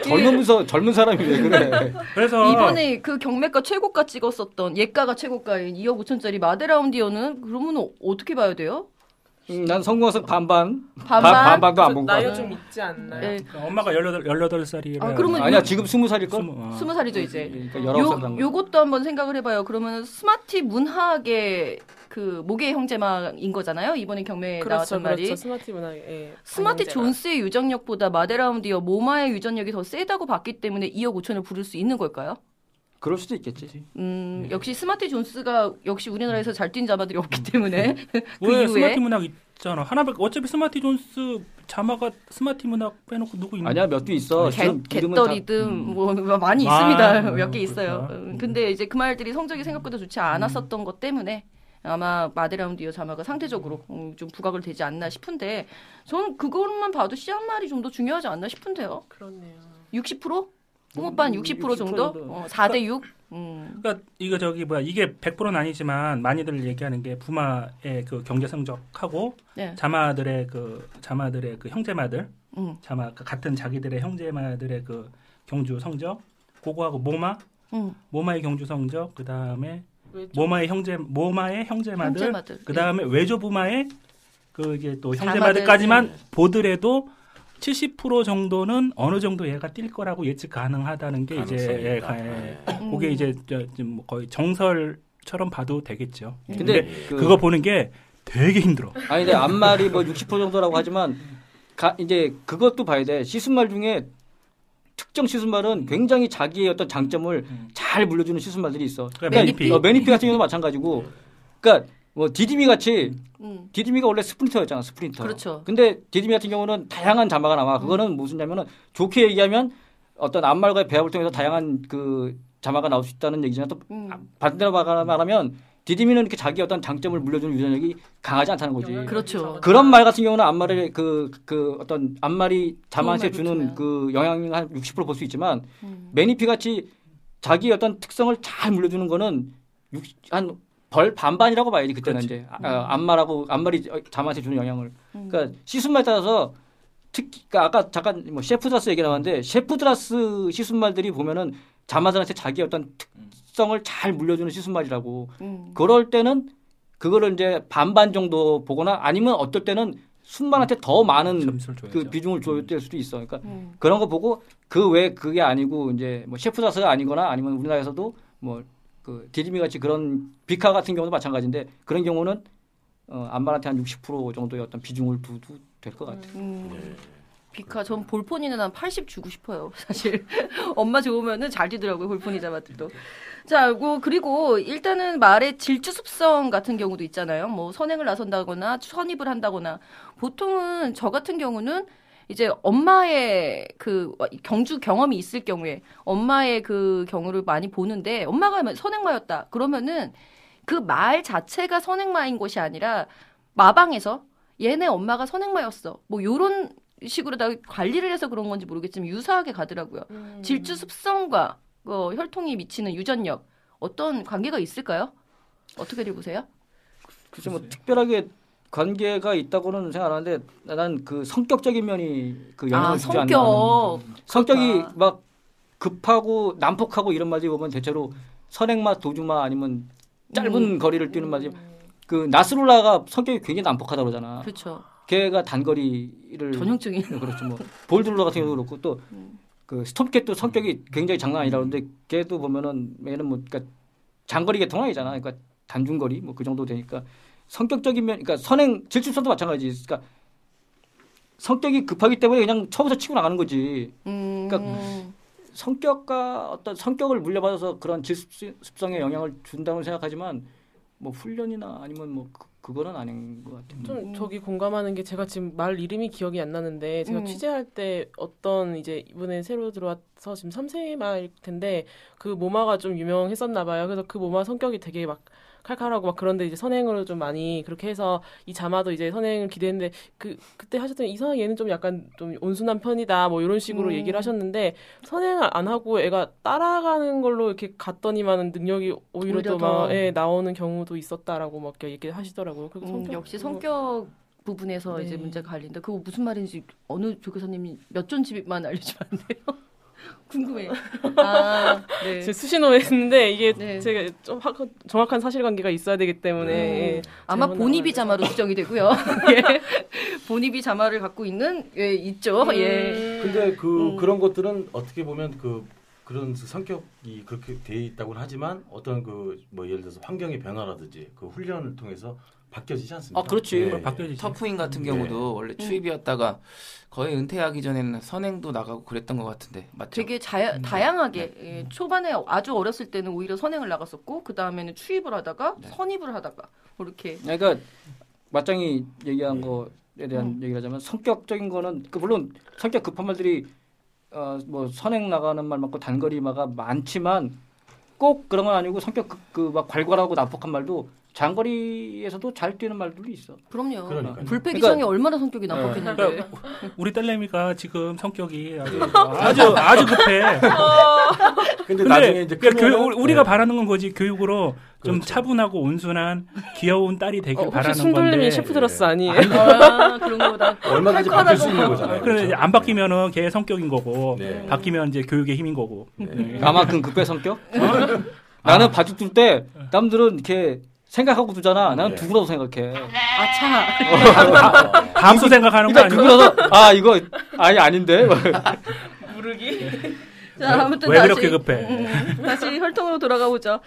젊으면서 젊은 사람이 왜 그래? 그래서 이번에 그 경매가 최고가 찍었었던 예가가 최고가인 2억 5천짜리 마데라운디어는 그러면 어- 어떻게 봐야 돼요? 음, 난 성공해서 반반, 반반? 반, 반도 안 본 거야. 나이가 좀 있지 않나요? 네, 엄마가 18 18살이래. 아, 그러면 아니야 지금 스무 살일 걸. 어. 스무 살이죠 이제. 그러니까 열아홉 살 요, 난 거. 요것도 한번 생각을 해봐요. 그러면 스마티 문학의 그 모계 형제마인 거잖아요. 이번에 경매에 그렇죠, 나왔던 말이. 그렇죠. 스마티 문학에. 예, 스마티. 존스의 유전력보다 마데라운디어 모마의 유전력이 더 세다고 봤기 때문에 2억 5천을 부를 수 있는 걸까요? 그럴 수도 있겠지. 음, 역시 스마티 존스가 역시 우리나라에서 잘 뛴 자마들이 없기 때문에 그 왜 이후에 스마티 문학 있잖아. 하나밖에 어차피 스마티 존스 자마가 스마티 문학 빼놓고 누구 있는? 아니야 몇두 있어. 개, 개떨이든 음. 뭐 많이 아, 있습니다. 음, 몇개 있어요. 음, 근데 이제 그 말들이 성적이 생각보다 좋지 않았었던 것 때문에 아마 마데라운디어 자마가 상대적으로 음, 좀 부각을 되지 않나 싶은데 저는 그것만 봐도 씨앗 말이 좀 더 중요하지 않나 싶은데요. 그렇네요. 60%? 음, 60% 60% 정도? 어, 4대 6? 음. 그러니까 이거 저기 뭐야 이게 100%는 아니지만 많이들 얘기하는 게 부마의 그 경제 성적하고 네. 자마들의 그 자마들의 그 형제마들 음. 자마 그 같은 자기들의 형제마들의 그 경주 성적 그거하고 모마 음. 모마의 경주 성적 그 다음에 모마의 형제 모마의 형제마들 형제마들. 그 다음에 외조 부마의 그 이게 또. 형제마들까지만 네. 보더라도 70% 정도는 어느 정도 얘가 뛸 거라고 예측 가능하다는 게 이제 예, 예. 음. 그게 이제 저, 좀뭐 거의 정설처럼 봐도 되겠죠. 근데 그, 그거 보는 게 되게 힘들어. 아니 근데 앞말이 뭐 60% 정도라고 하지만 가, 이제 그것도 봐야 돼. 시순말 중에 특정 시순말은 굉장히 자기의 어떤 장점을 음. 잘 물려주는 시순말들이 있어. 그러니까 매니피? 어, 매니피 같은 경우도 마찬가지고. 그러니까 뭐 디디미 같이 음. 디디미가 원래 스프린터였잖아, 스프린터. 그렇죠. 근데 디디미 같은 경우는 다양한 자마가 나와. 그거는 무슨냐면은 좋게 얘기하면 어떤 앞말과의 배합을 통해서 다양한 그 자마가 나올 수 있다는 얘기지만 또 음. 반대로 말하면 디디미는 이렇게 자기 어떤 장점을 물려주는 유전력이 강하지 않다는 거지. 그렇죠. 그런 말 같은 경우는 앞말의 그, 그 어떤 좋은 말 주는 그 영향이 한 60%볼 수 있지만 음. 매니피 같이 자기 어떤 특성을 잘 물려주는 거는 한 벌 반반이라고 봐야지 그때는 그렇지. 이제 아, 앞말하고 앞말이 자마한테 주는 영향을 음. 그러니까 시순말 따라서 특히 그러니까 아까 잠깐 뭐 셰프드라스 얘기 나왔는데 셰프드라스 시순말들이 보면은 자마들한테 자기 어떤 특성을 잘 물려주는 시순말이라고 음. 그럴 때는 그거를 이제 반반 정도 보거나 아니면 어떨 때는 순만한테 더 많은. 그 비중을 줘야 될 수도 있어. 그러니까 음. 그런 거 보고 그 외 그게 아니고 이제 뭐 셰프다스가 아니거나 아니면 우리나라에서도 뭐 그 디디미 같이 그런 비카 같은 경우도 마찬가지인데 그런 경우는 어, 안반한테 한 60% 정도의 어떤 비중을 두도 될 것 같아요. 음. 네. 비카 전 볼포니는 한 80 주고 싶어요. 사실 엄마 좋으면은 잘 뛰더라고요 볼포니 자마들도. 자, 뭐 그리고 일단은 말의 질주 습성 같은 경우도 있잖아요. 뭐 선행을 나선다거나 선입을 한다거나 보통은 저 같은 경우는 이제 엄마의 그 경주 경험이 있을 경우에 엄마의 그 경우를 많이 보는데 엄마가 선행마였다 그러면은 그 말 자체가 선행마인 것이 아니라 마방에서 얘네 엄마가 선행마였어 뭐 요런 식으로 다 관리를 해서 그런 건지 모르겠지만 유사하게 가더라고요. 음. 질주 습성과 어, 혈통이 미치는 유전력 어떤 관계가 있을까요? 어떻게들 보세요? 글쎄 뭐 특별하게 관계가 있다고는 생각 안 하는데 난 그 성격적인 면이 그 영향을 아 주지 않나. 성격 성격이 그렇다. 막 급하고 난폭하고 이런 말이 보면 대체로 선행마 도주마 아니면 짧은 음. 거리를 뛰는 말이 그 나스룰라가 성격이 굉장히 난폭하다 그러잖아. 그렇죠. 걔가 단거리를 전형적인 그렇죠. 뭐 볼드룰러 같은 경우도 그렇고 또 음. 그 스톰캣도 성격이 굉장히 장난 아니라 그러는데 걔도 보면은 얘는 뭐 그러니까 장거리 계통 아니잖아. 그러니까 단중거리 뭐 그 정도 되니까 성격적인 면 그러니까 선행 질주선도 마찬가지. 그러니까 성격이 급하기 때문에 그냥 처음부터 치고 나가는 거지. 음, 그러니까 성격과 어떤 성격을 물려받아서 그런 질습성에 영향을 준다고 생각하지만 뭐 훈련이나 아니면 뭐 그, 그거는 아닌 것 같아요. 좀 음. 저기 공감하는 게 제가 지금 말 이름이 기억이 안 나는데 제가 음. 취재할 때 어떤 이제 이번에 새로 들어와서 지금 3세 마일 텐데 그 모마가 좀 유명했었나 봐요. 그래서 그 모마 성격이 되게 막 칼칼하고 막 그런데 이제 선행으로 좀 많이 그렇게 해서 이 자마도 이제 선행을 기대했는데 그 그때 하셨던 이상하게 얘는 좀 약간 좀 온순한 편이다 뭐 이런 식으로 음. 얘기를 하셨는데 선행을 안 하고 애가 따라가는 걸로 이렇게 갔더니만은 능력이 오히려, 오히려 또 더. 막 예, 나오는 경우도 있었다라고 막 이렇게 얘기하시더라고요. 그리고 음, 성격 역시 성격 부분에서 네. 이제 문제가 갈린다. 그거 무슨 말인지 어느 조교사님이 몇 존집만 알려주면 안 돼요? 궁금해. 아, 네. 제 수신호 했는데 이게 네. 제가 좀 하- 정확한 사실관계가 있어야 되기 때문에 음, 예, 아마 본입이. 자마로 수정이 되고요. 예. 본입이 자마를 갖고 있는 예, 있죠. 예. 근데 그 음. 그런 것들은 어떻게 보면 그 그런 성격이 그렇게 돼 있다고는 하지만 어떤 그 뭐 예를 들어서 환경의 변화라든지 그 훈련을 통해서 바뀌어지지 않습니까? 아, 그렇지. 예. 바뀌어지지. 터프인 같은 네. 경우도 원래 추입이었다가 거의 은퇴하기 전에는 선행도 나가고 그랬던 것 같은데 맞죠? 되게 자, 다양하게 예, 초반에 아주 어렸을 때는 오히려 선행을 나갔었고 그 다음에는 추입을 하다가 네. 선입을 하다가 뭐 이렇게 그러니까 맞짱이 얘기한 거에 대한 음. 얘기를 하자면 성격적인 거는 그 물론 성격 급한 말들이 어 뭐 선행 나가는 말 많고 단거리 마가 많지만 꼭 그런 건 아니고 성격 그 막 괄괄하고 난폭한 말도 장거리에서도 잘 뛰는 말들도 있어. 그럼요. 그러니까요. 불패 기성이 그러니까- 얼마나 성격이 나빴겠는데. 그러니까 우리 딸내미가 지금 성격이 아주 아주, 아주 급해. 근데, 근데 나중에 이제 그러니까 교육, 우리가 네. 바라는 건 거지 교육으로 좀 그렇죠. 차분하고 온순한 귀여운 딸이 되길 어, 혹시 바라는 순돌림이 건데 셰프 들었어 아니에요? 아, 그런 거보다 얼마든지 바뀔 수 있는 거잖아요. 그런데 이제 안 그렇죠? 바뀌면은 걔의 성격인 거고 네. 바뀌면 이제 교육의 힘인 거고 네. 네. 나만큼 급해 성격? 나는 바둑 둘 때 남들은 이렇게 생각하고 두잖아. 나는 네. 두고라도 생각해. 아차. 다음도 생각하는 거 아니야? 두고라서 아 이거 아니 아닌데. 무르기. 자, 아무튼 왜 다시 그렇게 급해? 음, 다시 혈통으로 돌아가 보죠.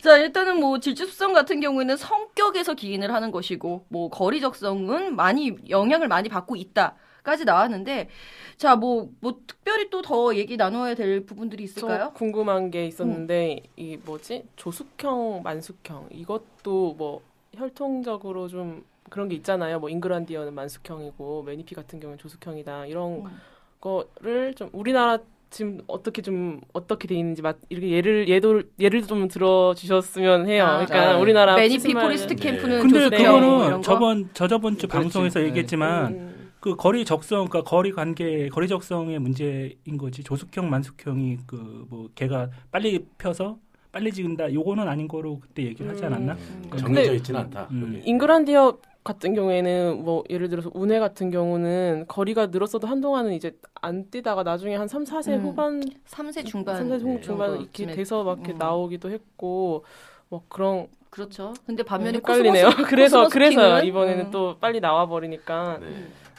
자, 일단은 뭐 질주습성 같은 경우에는 성격에서 기인을 하는 것이고, 뭐 거리적성은 많이 영향을 많이 받고 있다 까지 나왔는데, 자, 뭐뭐 특별히 또 더 얘기 나눠야 될 부분들이 저 있을까요? 궁금한 게 있었는데 이 뭐지 조숙형 만숙형 이것도 뭐 혈통적으로 좀 그런 게 있잖아요. 뭐 잉그란디어는 만숙형이고 매니피 같은 경우는 조숙형이다 이런 음. 거를 좀 우리나라 지금 어떻게 좀 어떻게 돼 있는지 맛 이렇게 예를 예도 예를 좀 들어 주셨으면 해요. 아, 그러니까 네. 우리나라 매니피 포리스트 네. 캠프는 근데 조숙형 뭐 이런 그거는 거? 저번 저저번 주 그렇지. 방송에서 네. 얘기했지만 음, 그 거리 적성, 그러니까 거리 관계, 거리 적성의 문제인 거지. 조숙형, 만숙형이 그뭐 걔가 빨리 펴서 빨리 지른다. 요거는 아닌 거로 그때 얘기를 하지 않았나? 음, 근데- 정해져 있지는 않다. 음. 잉그란디어 같은 경우에는 뭐 예를 들어서 운해 같은 경우는 거리가 늘었어도 한동안은 이제 안 뛰다가 나중에 한 3, 4세 음. 후반 3세 중반 3세 중, 네. 중반 이렇게. 돼서 막 이렇게 음. 나오기도 했고 뭐 그런 그렇죠. 근데 반면에 헷갈리네요. 코스모스, 그래서 코스모스 그래서 킹은, 이번에는 음, 또 빨리 나와 버리니까 네.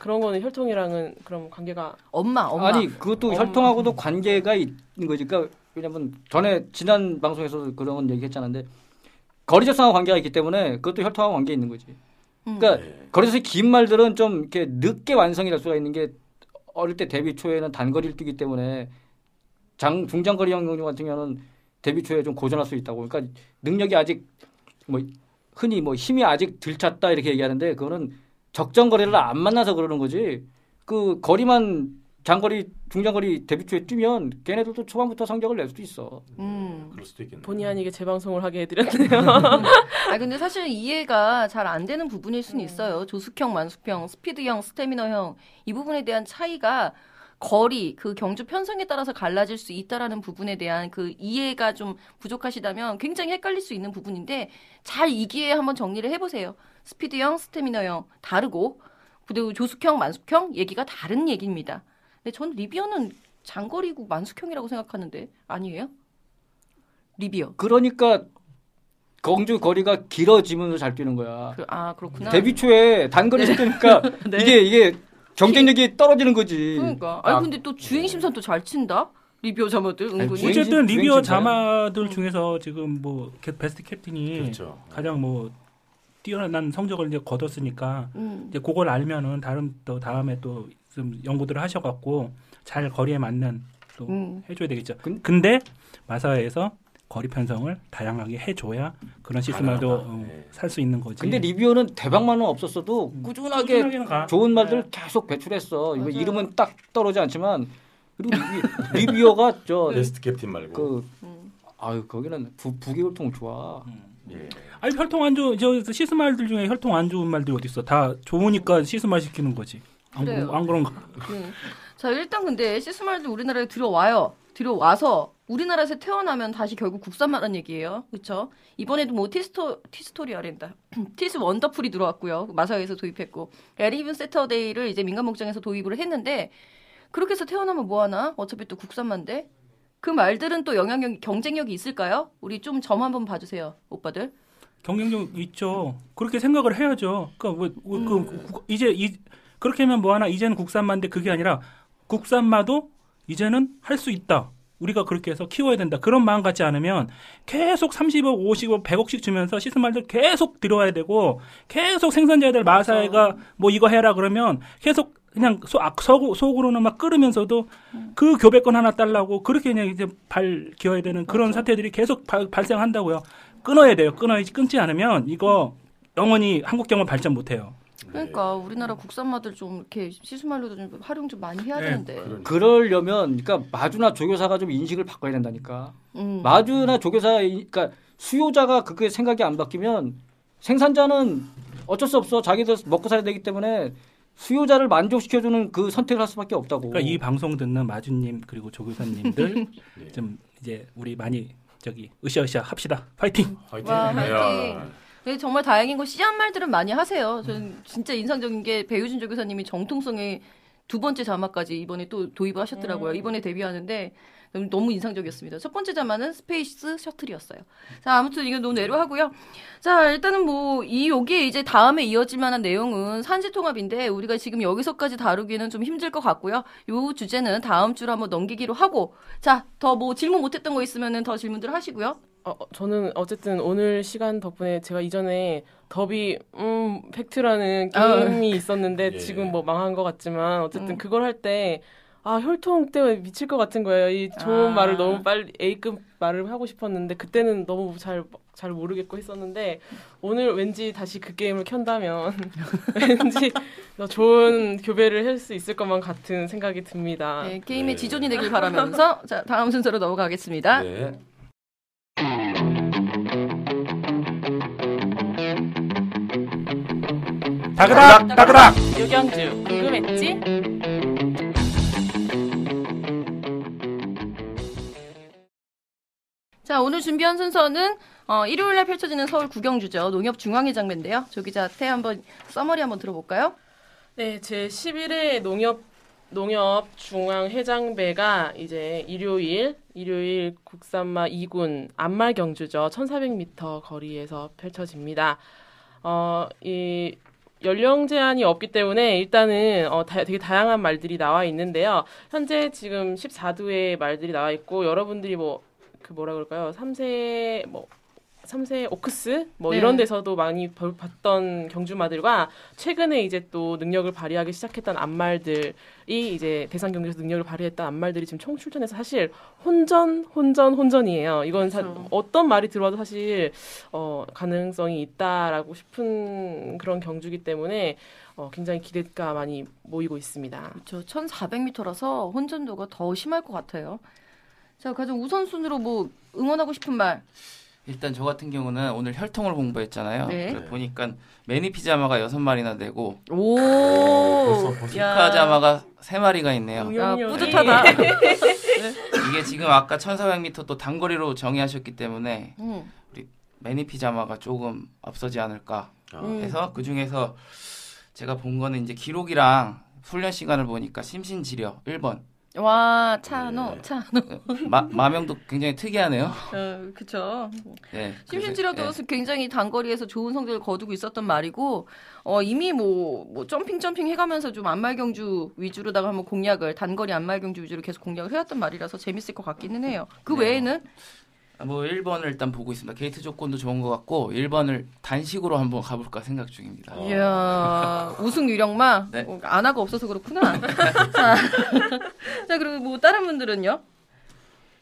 그런 거는 혈통이랑은 그럼 관계가 엄마, 엄마. 아니 그것도 엄마. 혈통하고도 관계가 있는 거지. 그러니까 왜냐면 전에 지난 방송에서도 그런 얘기했잖아요. 거리접상과 관계가 있기 때문에 그것도 혈통하고 관계 있는 거지. 음. 그러니까 네. 거리에서 긴 말들은 좀 이렇게 늦게 완성이 될 수가 있는 게 어릴 때 데뷔 초에는 단거리를 뛰기 때문에 장 중장거리 경주 같은 경우는 데뷔 초에 좀 고전할 수 있다고. 그러니까 능력이 아직 뭐 흔히 뭐 힘이 아직 들 찼다 이렇게 얘기하는데 그거는 적정 거리를 안 만나서 그러는 거지. 그 거리만 장거리 중장거리 데뷔 초에 뛰면 걔네들도 초반부터 성적을 낼 수도 있어. 음. 그럴 수도 있겠네. 본의 아니게 재방송을 하게 해드렸네요. 아 근데 사실 이해가 잘 안 되는 부분일 수는 있어요. 조숙형, 만숙형, 스피드형, 스태미너형 이 부분에 대한 차이가 거리 그 경주 편성에 따라서 갈라질 수 있다라는 부분에 대한 그 이해가 좀 부족하시다면 굉장히 헷갈릴 수 있는 부분인데 잘 이 기회에 한번 정리를 해보세요. 스피드형, 스태미너형 다르고 그리고 조숙형, 만숙형 얘기가 다른 얘기입니다. 근데 전 리비어는 장거리고 만숙형이라고 생각하는데 아니에요? 리비어. 그러니까 경주 거리가 길어지면서 잘 뛰는 거야. 그, 아 그렇구나. 데뷔 초에 단거리 뛰니까 네. 이게 이게 경쟁력이 떨어지는 거지. 그러니까. 아니 아, 근데 또 주행 심사도 잘 친다. 리비어 자마들 은근히. 주행- 어쨌든 진짜요? 자마들 중에서 지금 뭐 캡- 베스트 캡틴이 그렇죠. 가장 뭐 뛰어난 성적을 이제 거뒀으니까 음. 이제 그걸 알면은 다른 또 다음에 또 좀 연구들을 하셔갖고 잘 거리에 맞는 또 음. 해줘야 되겠죠. 근- 근데 마사회에서 거리 편성을 다양하게 해줘야 그런 시스템도 가능하다. 네. 살수 있는 거지. 근데 리뷰어는 대박만은 없었어도 꾸준하게 꾸준하게는 가. 좋은 네. 말들을 계속 배출했어. 이거. 이름은 딱 떨어지 않지만 그리고 리, 리비어가 저 베스트 캡틴 말고. 그 음. 아유 거기는 부, 부계혈통 좋아. 예. 아니 혈통 안 좋은 저 씨수말들 중에 혈통 안 좋은 말들이 어디 있어? 다 좋으니까 씨수말 시키는 거지. 안, 그래요. 그- 안 그런가? 음. 자 일단 근데 씨수말도 우리나라에 들어와요. 들어와서 우리나라에서 태어나면 다시 결국 국산마란 얘기예요. 그렇죠? 이번에도 뭐 티스토 티스토리 아랜다. 티즈 원더풀이 들어왔고요. 마사회에서 도입했고 에리븐 세터데이를 이제 민간 목장에서 도입을 했는데 그렇게 해서 태어나면 뭐 하나? 어차피 또 국산만데. 그 말들은 또 영향력 경쟁력이 있을까요? 우리 좀 점 한번 봐 주세요, 오빠들. 경쟁력 있죠. 그렇게 생각을 해야죠. 그러니까 뭐, 뭐 음. 그, 국- 이제 이 그렇게 하면 뭐 하나 이제는 국산마인데 그게 아니라 국산마도 이제는 할 수 있다. 우리가 그렇게 해서 키워야 된다. 그런 마음 갖지 않으면 계속 30억, 50억, 100억씩 주면서 시스말들 계속 들어와야 되고 계속 생산자들 마사회가 뭐 이거 해라 그러면 계속 그냥 소, 아, 속, 속으로는 막 끓으면서도 그 교배권 하나 달라고 그렇게 그냥 이제 발 기어야 되는 그런 사태들이 계속 발, 발생한다고요. 끊어야 돼요. 끊어야지 끊지 않으면 이거 영원히 한국 경은 발전 못 해요. 그러니까 우리나라 국산마들 좀 이렇게 시스말로도 좀 활용 좀 많이 해야 네, 되는데. 그런- 그러려면 그러니까 마주나 조교사가 좀 인식을 바꿔야 된다니까. 음. 마주나 조교사 그러니까 수요자가 그게 생각이 안 바뀌면 생산자는 어쩔 수 없어 자기들 먹고 살아야 되기 때문에 수요자를 만족시켜주는 그 선택을 할 수밖에 없다고. 그러니까 이 방송 듣는 마주님 그리고 조교사님들 예. 좀 이제 우리 많이 저기 으쌰으쌰 합시다. 파이팅. 화이팅. 와, 화이팅. 야. 네, 정말 다행인 건 씨앗 말들은 많이 하세요. 저는 진짜 인상적인 게 배우진 조교사님이 정통성의 두 번째 자막까지 이번에 또 도입을 하셨더라고요. 이번에 데뷔하는데 너무- 인상적이었습니다. 첫 번째 자마는 스페이스 셔틀이었어요. 자, 아무튼 이건 논외로 하고요. 자, 일단은 뭐, 이, 여기에 이제 다음에 이어질 만한 내용은 산지통합인데, 우리가 지금 여기서까지 다루기는 좀 힘들 것 같고요. 요 주제는 다음 주로 한번 넘기기로 하고, 자, 더 뭐 질문 못했던 거 있으면은 더 질문들 하시고요. 어, 어, 저는 어쨌든 오늘 시간 덕분에 제가 이전에 더비 임팩트라는 아. 게임이 있었는데 예. 지금 뭐 망한 것 같지만 어쨌든 음. 그걸 할 때 아 혈통 때문에 미칠 것 같은 거예요. 이 좋은 아. 말을 너무 빨리 A급 말을 하고 싶었는데 그때는 너무 잘 잘 모르겠고 했었는데 오늘 왠지 다시 그 게임을 켠다면 왠지 더 좋은 교배를 할 수 있을 것만 같은 생각이 듭니다. 네, 게임의 네. 지존이 되길 바라면서, 자, 다음 순서로 넘어가겠습니다. 네. 다그닥 다그닥. 유경주 궁금했지? 자, 오늘 준비한 순서는 어, 일요일날 펼쳐지는 서울 구경주죠. 농협 중앙회장배인데요. 조 기자 태 한번 서머리 한번 들어볼까요? 네, 제 11회 농협 농협 중앙 회장배가 이제 일요일 일요일 국산마 2군 안말 경주죠. 1,400m 거리에서 펼쳐집니다. 어, 이 연령 제한이 없기 때문에 일단은 어, 다- 되게 다양한 말들이 나와 있는데요. 현재 지금 14두의 말들이 나와 있고 여러분들이 뭐 그 뭐라 그럴까요? 3세 뭐 3세 오크스 뭐 네. 이런 데서도 많이 볼- 봤던 경주마들과 최근에 이제 또 능력을 발휘하기 시작했던 암말들이 이제 대상 경기에서 능력을 발휘했던 암말들이 지금 총 출전해서 사실 혼전 혼전 혼전이에요. 이건 사- 그렇죠. 어떤 말이 들어와도 사실 어, 가능성이 있다라고 싶은 그런 경주기 때문에 어, 굉장히 기대가 많이 모이고 있습니다. 그렇죠. 1,400m라서 혼전도가 더 심할 것 같아요. 자, 가장 우선순위로 뭐 응원하고 싶은 말. 일단 저 같은 경우는 오늘 혈통을 공부했잖아요. 네. 그래서 보니까 매니피자마가 여섯 마리나 되고 오. 피카자마가 세 마리가 있네요. 야, 응용력이- 뿌듯하다. 이게 지금 아까 1,400m 또 단거리로 정의하셨기 때문에 음. 매니피자마가 조금 앞서지 않을까 아, 음. 해서 그 중에서 제가 본 거는 이제 기록이랑 훈련 시간을 보니까 심신지려 1번 와, 차노, 네. 차노. 마, 마명도 굉장히 특이하네요. 어, 그쵸. 네, 심심치라도 그래서, 굉장히 단거리에서 좋은 성적을 거두고 있었던 말이고, 어, 이미 뭐, 뭐, 점핑 점핑 해가면서 좀 안말경주 위주로다가 한번 공략을, 단거리 안말경주 위주로 계속 공략을 해왔던 말이라서 재밌을 것 같기는 해요. 그 네. 외에는, 예. 뭐 1번을 일단 보고 있습니다. 게이트 조건도 좋은 것 같고 1번을 단식으로 한번 가볼까 생각 중입니다. 어. 이야, 우승 유령마? 네. 어, 안하가 없어서 그렇구나. 자, 자, 그리고 뭐, 다른 분들은요?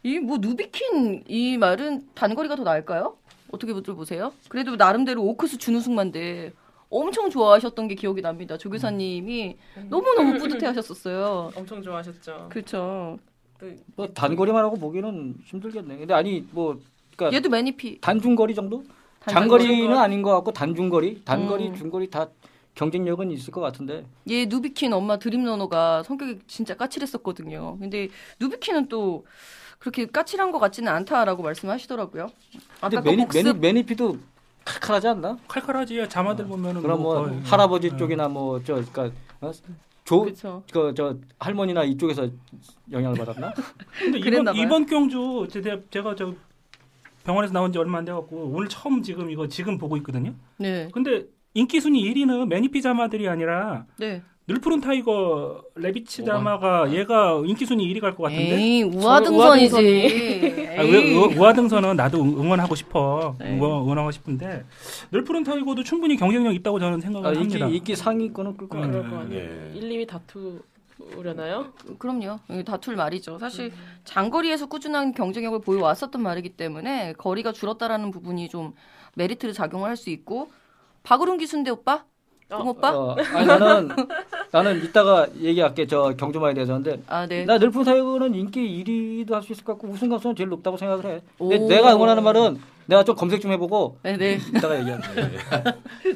이, 뭐, 누비킨, 이 말은 단거리가 더 나을까요? 어떻게 보세요? 그래도 나름대로 오크스 준우승만데, 엄청 좋아하셨던 게 기억이 납니다. 조교사님이 너무너무 뿌듯해 하셨었어요. 엄청 좋아하셨죠. 그렇죠. 뭐 단거리만 하고 보기는 힘들겠네. 근데 아니 뭐 그러니까 얘도 매니피. 단중거리 정도? 단거리. 장거리는 아닌 것 같고 단중거리, 단거리, 음. 중거리 다 경쟁력은 있을 것 같은데. 얘 누비킨 엄마 드림러너가 성격이 진짜 까칠했었거든요. 근데 누비킨은 또 그렇게 까칠한 것 같지는 않다라고 말씀하시더라고요. 근데 아까 매니, 복습 매니, 매니피도 칼칼하지 않나? 칼칼하지. 자마들 보면은 그럼 뭐 거의- 할아버지 네. 쪽이나 뭐 저 그러니까 어? 조, 그렇죠. 그, 저 할머니나 이쪽에서 영향을 받았나? 근데 이번. 이번 경주 제가 제가 저 병원에서 나온 지 얼마 안 돼 갖고 오늘 처음 지금 이거 지금 보고 있거든요. 네, 근데 인기 순위 1위는 메니피 자마들이 아니라 네. 늘푸른 타이거 레비치 자마가 얘가 인기 순위 1위 갈 것 같은데. 에이 우아등선이지. 아, 왜, 우- 우아등선은 나도 응- 응원하고 싶어. 네. 응원, 응원하고 싶은데 늘푸른 타이거도 충분히 경쟁력 있다고 저는 생각을 아, 인기, 합니다. 인기 상위권은 끌 거야. 음. 거 아니에요. 예. 1, 2위 다투려나요? 그럼요. 다툴 말이죠. 사실 장거리에서 꾸준한 경쟁력을 보여왔었던 말이기 때문에 거리가 줄었다라는 부분이 좀 메리트를 작용을 할 수 있고 박으론 기순대 오빠, 동 오빠. 어, 아니 나는 나는 이따가 얘기할게 저 경주마에 대해서인데 아 네. 나 늘품 사이거는 인기 1위도 할 수 있을 것 같고 우승 가능성은 제일 높다고 생각을 해. 근데 오. 내가 응원하는 말은 내가 좀 검색 좀 해보고 네, 네, 이따가 얘기할게.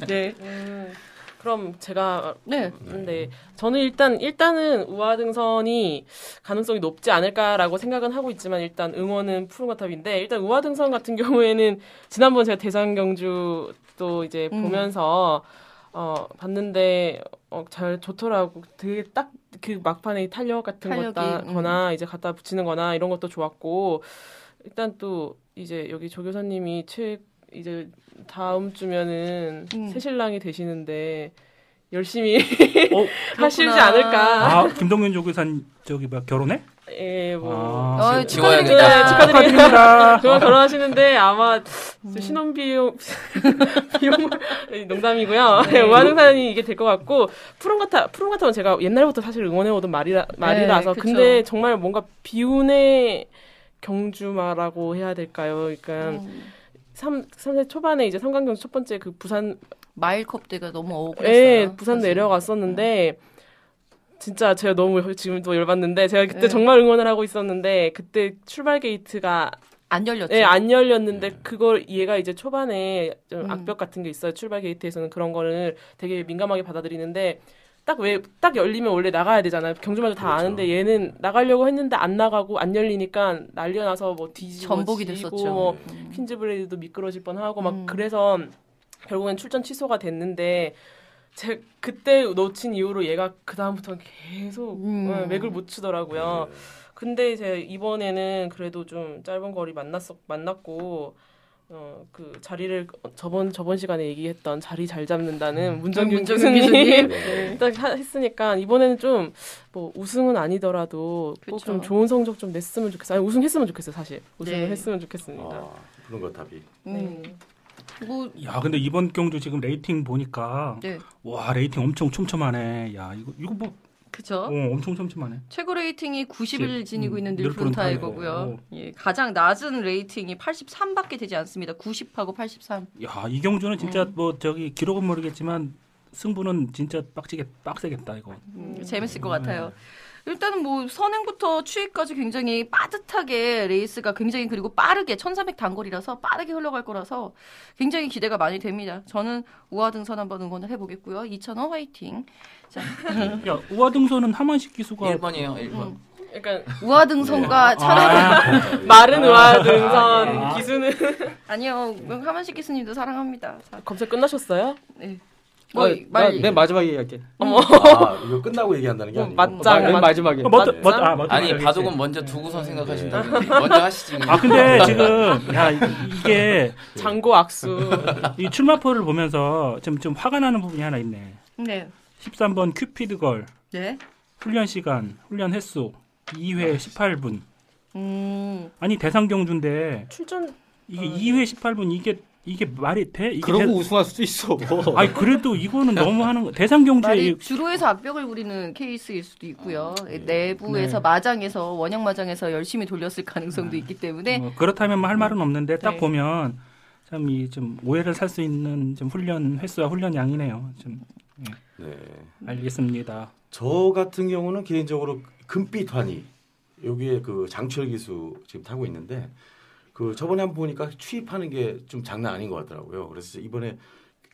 네, 음, 그럼 제가 네. 근데 저는 일단 일단은 우아등선이 가능성이 높지 않을까라고 생각은 하고 있지만 일단 응원은 푸른거탑인데 일단 우아등선 같은 경우에는 지난번 제가 대상 경주 또 이제 음. 보면서 어 봤는데 어 잘 좋더라고 되게 딱 그 막판에 탄력 같은 탄력이, 거나 이제 갖다 붙이는거나 이런 것도 좋았고 일단 또 이제 여기 조 교사님이 최 이제 다음 주면은 음. 새 신랑이 되시는데 열심히 어, 하시지. 않을까. 아 김동윤 조교사님 저기 뭐 결혼해? 예, 뭐. 아, 어. 축하드립니다. 네, 축하드립니다. 축하드립니다. 그만 결혼하시는데 아마 음. 신혼 비용 비용 농담이고요. 네. 우아등산이 이게 될 것 같고 푸른 같아 푸른 같아는 제가 옛날부터 사실 응원해오던 말이라 말이라서 그쵸. 근데 정말 뭔가 비운의 경주마라고 해야 될까요? 그러니까 음, 삼 3세 초반에 이제 삼관경주 첫 번째 그 부산 마일컵 때가 너무 억울했어요. 예, 부산 사실. 내려갔었는데 진짜 제가 너무 지금도 열받는데 제가 그때 네. 정말 응원을 하고 있었는데 그때 출발 게이트가 안 열렸죠. 예, 안 열렸는데 네. 그걸 얘가 이제 초반에 좀 음. 악벽 같은 게 있어요. 출발 게이트에서는 그런 거를 되게 민감하게 받아들이는데 딱 왜 딱 열리면 원래 나가야 되잖아요. 경주마도 다 그렇죠. 아는데 얘는 나가려고 했는데 안 나가고 안 열리니까 난리가 나서 뭐 뒤지고 전복이 지고 됐었죠. 뭐 음. 퀸즈 블레이드도 미끄러질 뻔하고 막 음. 그래서 결국엔 출전 취소가 됐는데 제 그때 놓친 이후로 얘가 그 다음부터는 계속 음. 어, 맥을 못 추더라고요. 근데 제 이번에는 그래도 좀 짧은 거리 만났었 만났고 어, 그 자리를 저번 저번 시간에 얘기했던 자리 잘 잡는다는 문정균 문정균 교수님 교수님. 네. 딱 하- 했으니까 이번에는 좀 뭐 우승은 아니더라도 꼭 좀. 좋은 성적 좀 냈으면 좋겠어요. 아니, 우승했으면 좋겠어요, 사실. 우승을 네. 했으면 좋겠습니다. 아, 그런 거 답이. 음. 뭐 야, 근데 이번 경주 지금 rating 보니까 네. 와 rating 엄청 촘촘하네. 야 이거 이거 뭐 그죠? 어, 엄청 촘촘하네. 최고 rating이 90을 지니고 음, 있는 늘푸른 늘푸른 타이거고. 타이거고요. 예, 가장 낮은 rating이 83밖에 되지 않습니다. 90하고 83. 야 이 경주는 진짜 음. 뭐 저기 기록은 모르겠지만 승부는 진짜 빡치게 빡세겠다 이거. 음, 재밌을 것 같아요. 일단은 뭐 선행부터 추입까지 굉장히 빠듯하게 레이스가 굉장히 그리고 빠르게 1300 단거리라서 빠르게 흘러갈 거라서 굉장히 기대가 많이 됩니다. 저는 우하등선 한번 응원을 해보겠고요. 2000원 화이팅. 자, 야 우하등선은 하만식 기수가 1번이에요, 1번. 음. 약간 우하등선과 차량 아, 마른 의화 등선 아. 기수는 아니요 하만식 기수님도 사랑합니다. 자, 검색 끝나셨어요? 네. 뭐, 아, 말- 나맨 마지막에 얘기할게. 어머. 아, 이거 끝나고 얘기한다는 게 어, 아니고. 맞짱. 맨 맞- 마지막에. 어, 먼저 맞- 먼저 아 먼저 아니. 바둑은 먼저 두고선 생각하신다고. 먼저 하시지. 아 근데 지금 야 이- 이게 장고 악수. 이 출마표를 보면서 좀 좀 화가 나는 부분이 하나 있네. 네. 13번 큐피드 걸 네. 훈련 시간 훈련 횟수 2회 18분. 음. 아니 대상 경주인데 출전 이게 2회 18분 이게 이게 말이 돼? 이게 그러고 대- 우승할 수도 있어. 아니 그래도 이거는 너무 하는 거. 대상 말이 주로에서 악벽을 부리는 케이스일 수도 있고요. 내부에서 네. 마장에서 원형 마장에서 열심히 돌렸을 가능성도 있기 때문에 어, 그렇다면 뭐 할 말은 없는데 딱 네. 보면 참 이 좀 오해를 살 수 있는 좀 훈련 횟수와 훈련 양이네요. 좀 네. 알겠습니다. 저 같은 경우는 개인적으로 금빛 환희 여기에 그 장철 기수 지금 타고 있는데 그 저번에 한번 보니까 추입하는 게 좀 장난 아닌 것 같더라고요. 그래서 이번에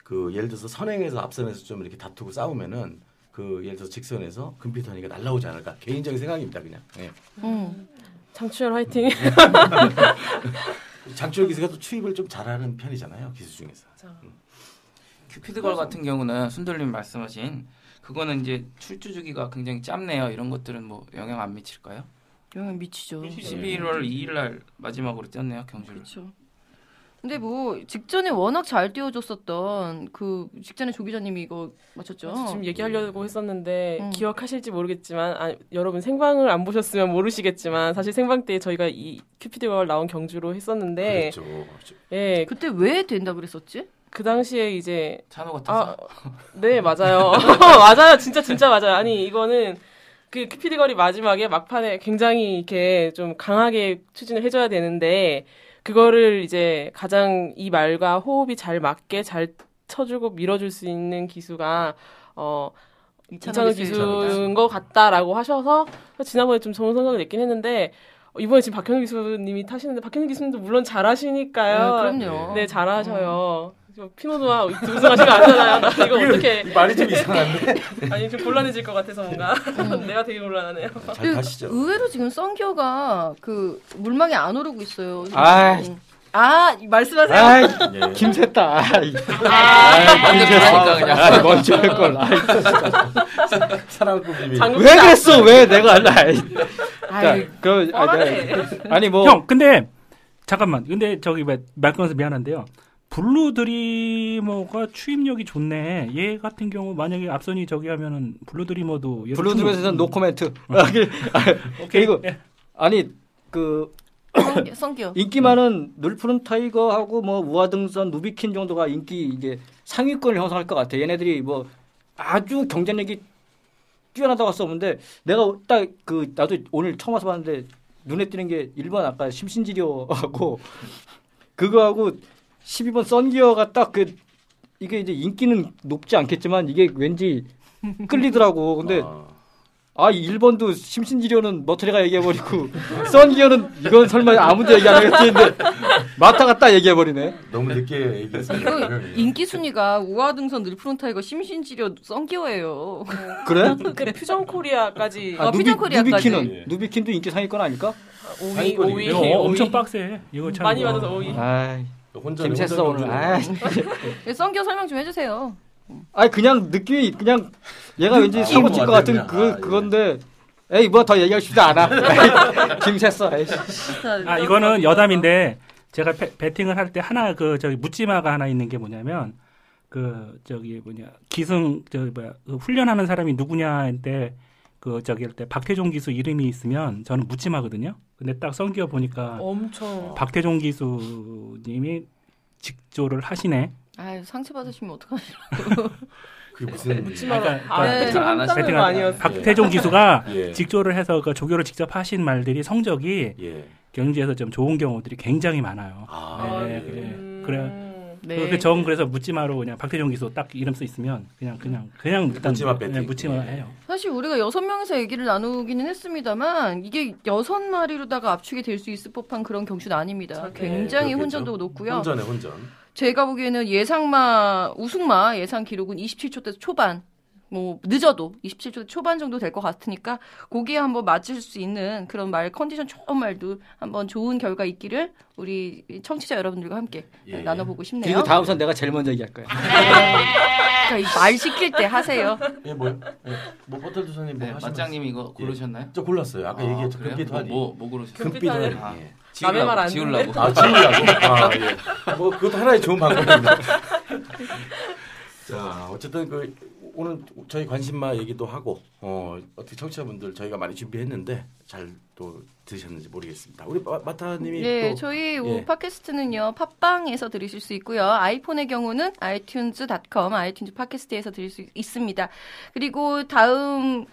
그 예를 들어서 선행에서 앞선에서 좀 이렇게 다투고 싸우면은 그 예를 들어서 직선에서 금빛 환희가 날라오지 않을까 개인적인 생각입니다 그냥. 예. 음. 장추열 화이팅. 장철 기수가 또 추입을 좀 잘하는 편이잖아요 기수 중에서. 큐피드걸 같은 경우는 순돌님 말씀하신 그거는 이제 출주 주기가 굉장히 짧네요. 이런 것들은 뭐 영향 안 미칠까요? 영향 미치죠. 11월 2일 날 마지막으로 뛰었네요, 경주를. 그렇죠. 근데 뭐 직전에 워낙 잘 띄워줬었던 그 직전에 조 기자님이 이거 맞췄죠. 지금 얘기하려고 했었는데 음. 기억하실지 모르겠지만 아, 여러분 생방을 안 보셨으면 모르시겠지만 사실 생방 때 저희가 이 큐피드 걸 나온 경주로 했었는데 그렇죠. 그렇죠. 예, 그때 왜 된다 그랬었지? 그 당시에 이제 찬호 같아서. 아, 네 맞아요, 맞아요, 진짜 진짜 맞아요. 아니 이거는 그 큐피드걸이 마지막에 막판에 굉장히 이렇게 좀 강하게 추진을 해줘야 되는데 그거를 이제 가장 이 말과 호흡이 잘 맞게 잘 쳐주고 밀어줄 수 있는 기수가 어 이찬원 기수인 것 같다라고 하셔서 지난번에 좀 좋은 생각을 냈긴 했는데 어, 이번에 지금 박현우 기수님이 타시는데 박현우 기수님도 물론 잘하시니까요. 네, 그럼요. 네, 잘하셔요. 저 피노도와 우승하신 거 아니잖아요. 나 이거 어떻게 말이 좀 이상한데 아니 좀 곤란해질 것 같아서 뭔가 내가 되게 곤란하네요. 잘그 가시죠. 의외로 지금 썬기어가 그 물망에 안 오르고 있어요. 아이. 음. 아 말씀하세요. 아이, 예. 김새다. 아이, 먼저 그러니까 그냥. 아이, 먼저 할 걸. 아이, 사랑꾼 비밀. 장- 왜 그랬어? 왜 내가 할라? 아이. 그 아, 뻔하네. 네. 아니 뭐 형, 근데 잠깐만. 근데 저기 말- 말 끊어서 미안한데요. 블루 드리머가 추임력이 좋네. 얘 같은 경우 만약에 앞선이 저기 하면은 블루 드리머도 얘도 블루드에서는 노 코멘트. 아, 그- 아, 그리고 예. 아니 그 썬기어. 인기 많은 늘푸른 타이거하고 뭐 우아등선 누비킨 정도가 인기 이게 상위권을 형성할 것 같아. 얘네들이 뭐 아주 경쟁력이 뛰어나다고 할수 없는데 내가 딱 그 나도 오늘 처음 와서 봤는데 눈에 띄는 게 1번 아까 심신지려하고 그거하고 12번 썬기어가 딱 그 이게 이제 인기는 높지 않겠지만 이게 왠지 끌리더라고. 근데 아, 아 1번도 심신지려는 머터리가 얘기해버리고 썬기어는 이건 설마 아무도 얘기 안 하겠지 했는데 마타가 딱 얘기해버리네 너무 늦게 얘기했어요. 그 인기 순위가 우아등선 늘푸른 타이거 심신지려 썬기어예요. 그래? 그 퓨전 코리아까지 아, 퓨전 코리아까지. 누비킨은 예. 누비킨도 인기 상위권 아닐까? 5위, 상위권이에요. 5위, 이거 5위. 엄청 빡세. 이거 참 많이 뭐. 받아서 5위. 혼자 김새써 오늘 네, 썬기어 설명 좀 해주세요. 아이 그냥 느낌이 그냥 얘가 왠지 아, 사고 칠것 같은 아, 그 예. 그건데 에이 뭐 더 얘기하고 싶지 않아 에이, 김새써 에이. 자, 아, 이거는 여담인데 제가 배, 배팅을 할 때 하나 그 저기 묻지마가 하나 있는 게 뭐냐면 그 저기 뭐냐 기승 저 뭐야 그 훈련하는 사람이 누구냐인데 그 저기 할때 박태종 기수 이름이 있으면 저는 묻지마거든요. 근데 딱 성기어 보니까 엄청 박태종 기수님이 직조를 하시네. 아유 상처 받으시면 어떡하시? 그게 무슨 묻지마 그러니까- 아, 네. 배팅 안 하시는 한다는 배팅을 거 아니었어? 박태종 기수가 예. 직조를 해서 그 조교를 직접 하신 말들이 성적이 예. 경주에서 좀 좋은 경우들이 굉장히 많아요. 아, 네, 예. 그래. 음, 그래. 네. 그정 그래서 묻지마로 그냥 박태종 기수 딱 이름 써 있으면 그냥 그냥 그냥 일단 묻지마 배팅. 네, 묻지마 예. 해요. 사실 우리가 여섯 명에서 얘기를 나누기는 했습니다만 이게 여섯 마리로다가 압축이 될 수 있을 법한 그런 경주는 아닙니다. 굉장히 네, 그렇겠죠. 혼전도 높고요. 혼전에 혼전. 제가 보기에는 예상마 우승마 예상 기록은 27초 대 초반. 뭐 늦어도 27초 초반 정도 될 것 같으니까 거기에 한번 맞을 수 있는 그런 말 컨디션 좋은 말도 한번 좋은 결과 있기를 우리 청취자 여러분들과 함께 예. 나눠보고 싶네요. 그리고 다음 선 내가 제일 먼저 얘기할 거야. 그러니까 이말 시킬 때 하세요. 예, 뭐요? 예. 뭐 버틀 두사님 뭐 네, 맞장님 이거 고르셨나요? 저 골랐어요. 아까 얘기했죠. 그래요? 금빛 뭐. 뭐, 뭐 고르셨어요? 금빛 화리. 아. 예. 남의 말안 지우려고. 아, 지우려고? 아, 예. 뭐, 그것도 하나의 좋은 방법입니다. 자, 어쨌든 그, 오늘 저희 관심마 얘기도 하고, 어, 어떻게 청취자분들 저희가 많이 준비했는데, 잘 또 드셨는지 모르겠습니다. 우리 마- 마타님이 네, 또. 저희 예. 팟캐스트는요, 팟빵에서 들으실 수 있고요. 아이폰의 경우는 iTunes.com, 아이튠즈 팟캐스트에서 들을 수 있습니다. 그리고 다음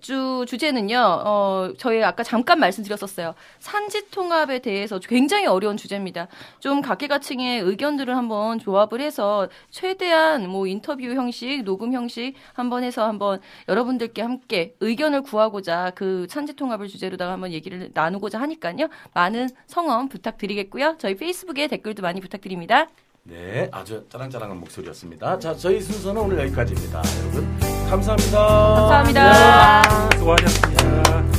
주 주제는요, 어, 저희 아까 잠깐 말씀드렸었어요. 산지 통합에 대해서 굉장히 어려운 주제입니다. 좀 각계각층의 의견들을 한번 조합을 해서 최대한 뭐 인터뷰 형식, 녹음 형식 한번 해서 한번 여러분들께 함께 의견을 구하고자 그 산지 통합을 주제로다가 한번 얘기를 나누고자 하니까요. 많은 성원 부탁드리겠고요. 저희 페이스북에 댓글도 많이 부탁드립니다. 네, 아주 짜랑짜랑한 목소리였습니다. 자, 저희 순서는 오늘 여기까지입니다. 여러분, 감사합니다. 감사합니다. 수고하셨습니다.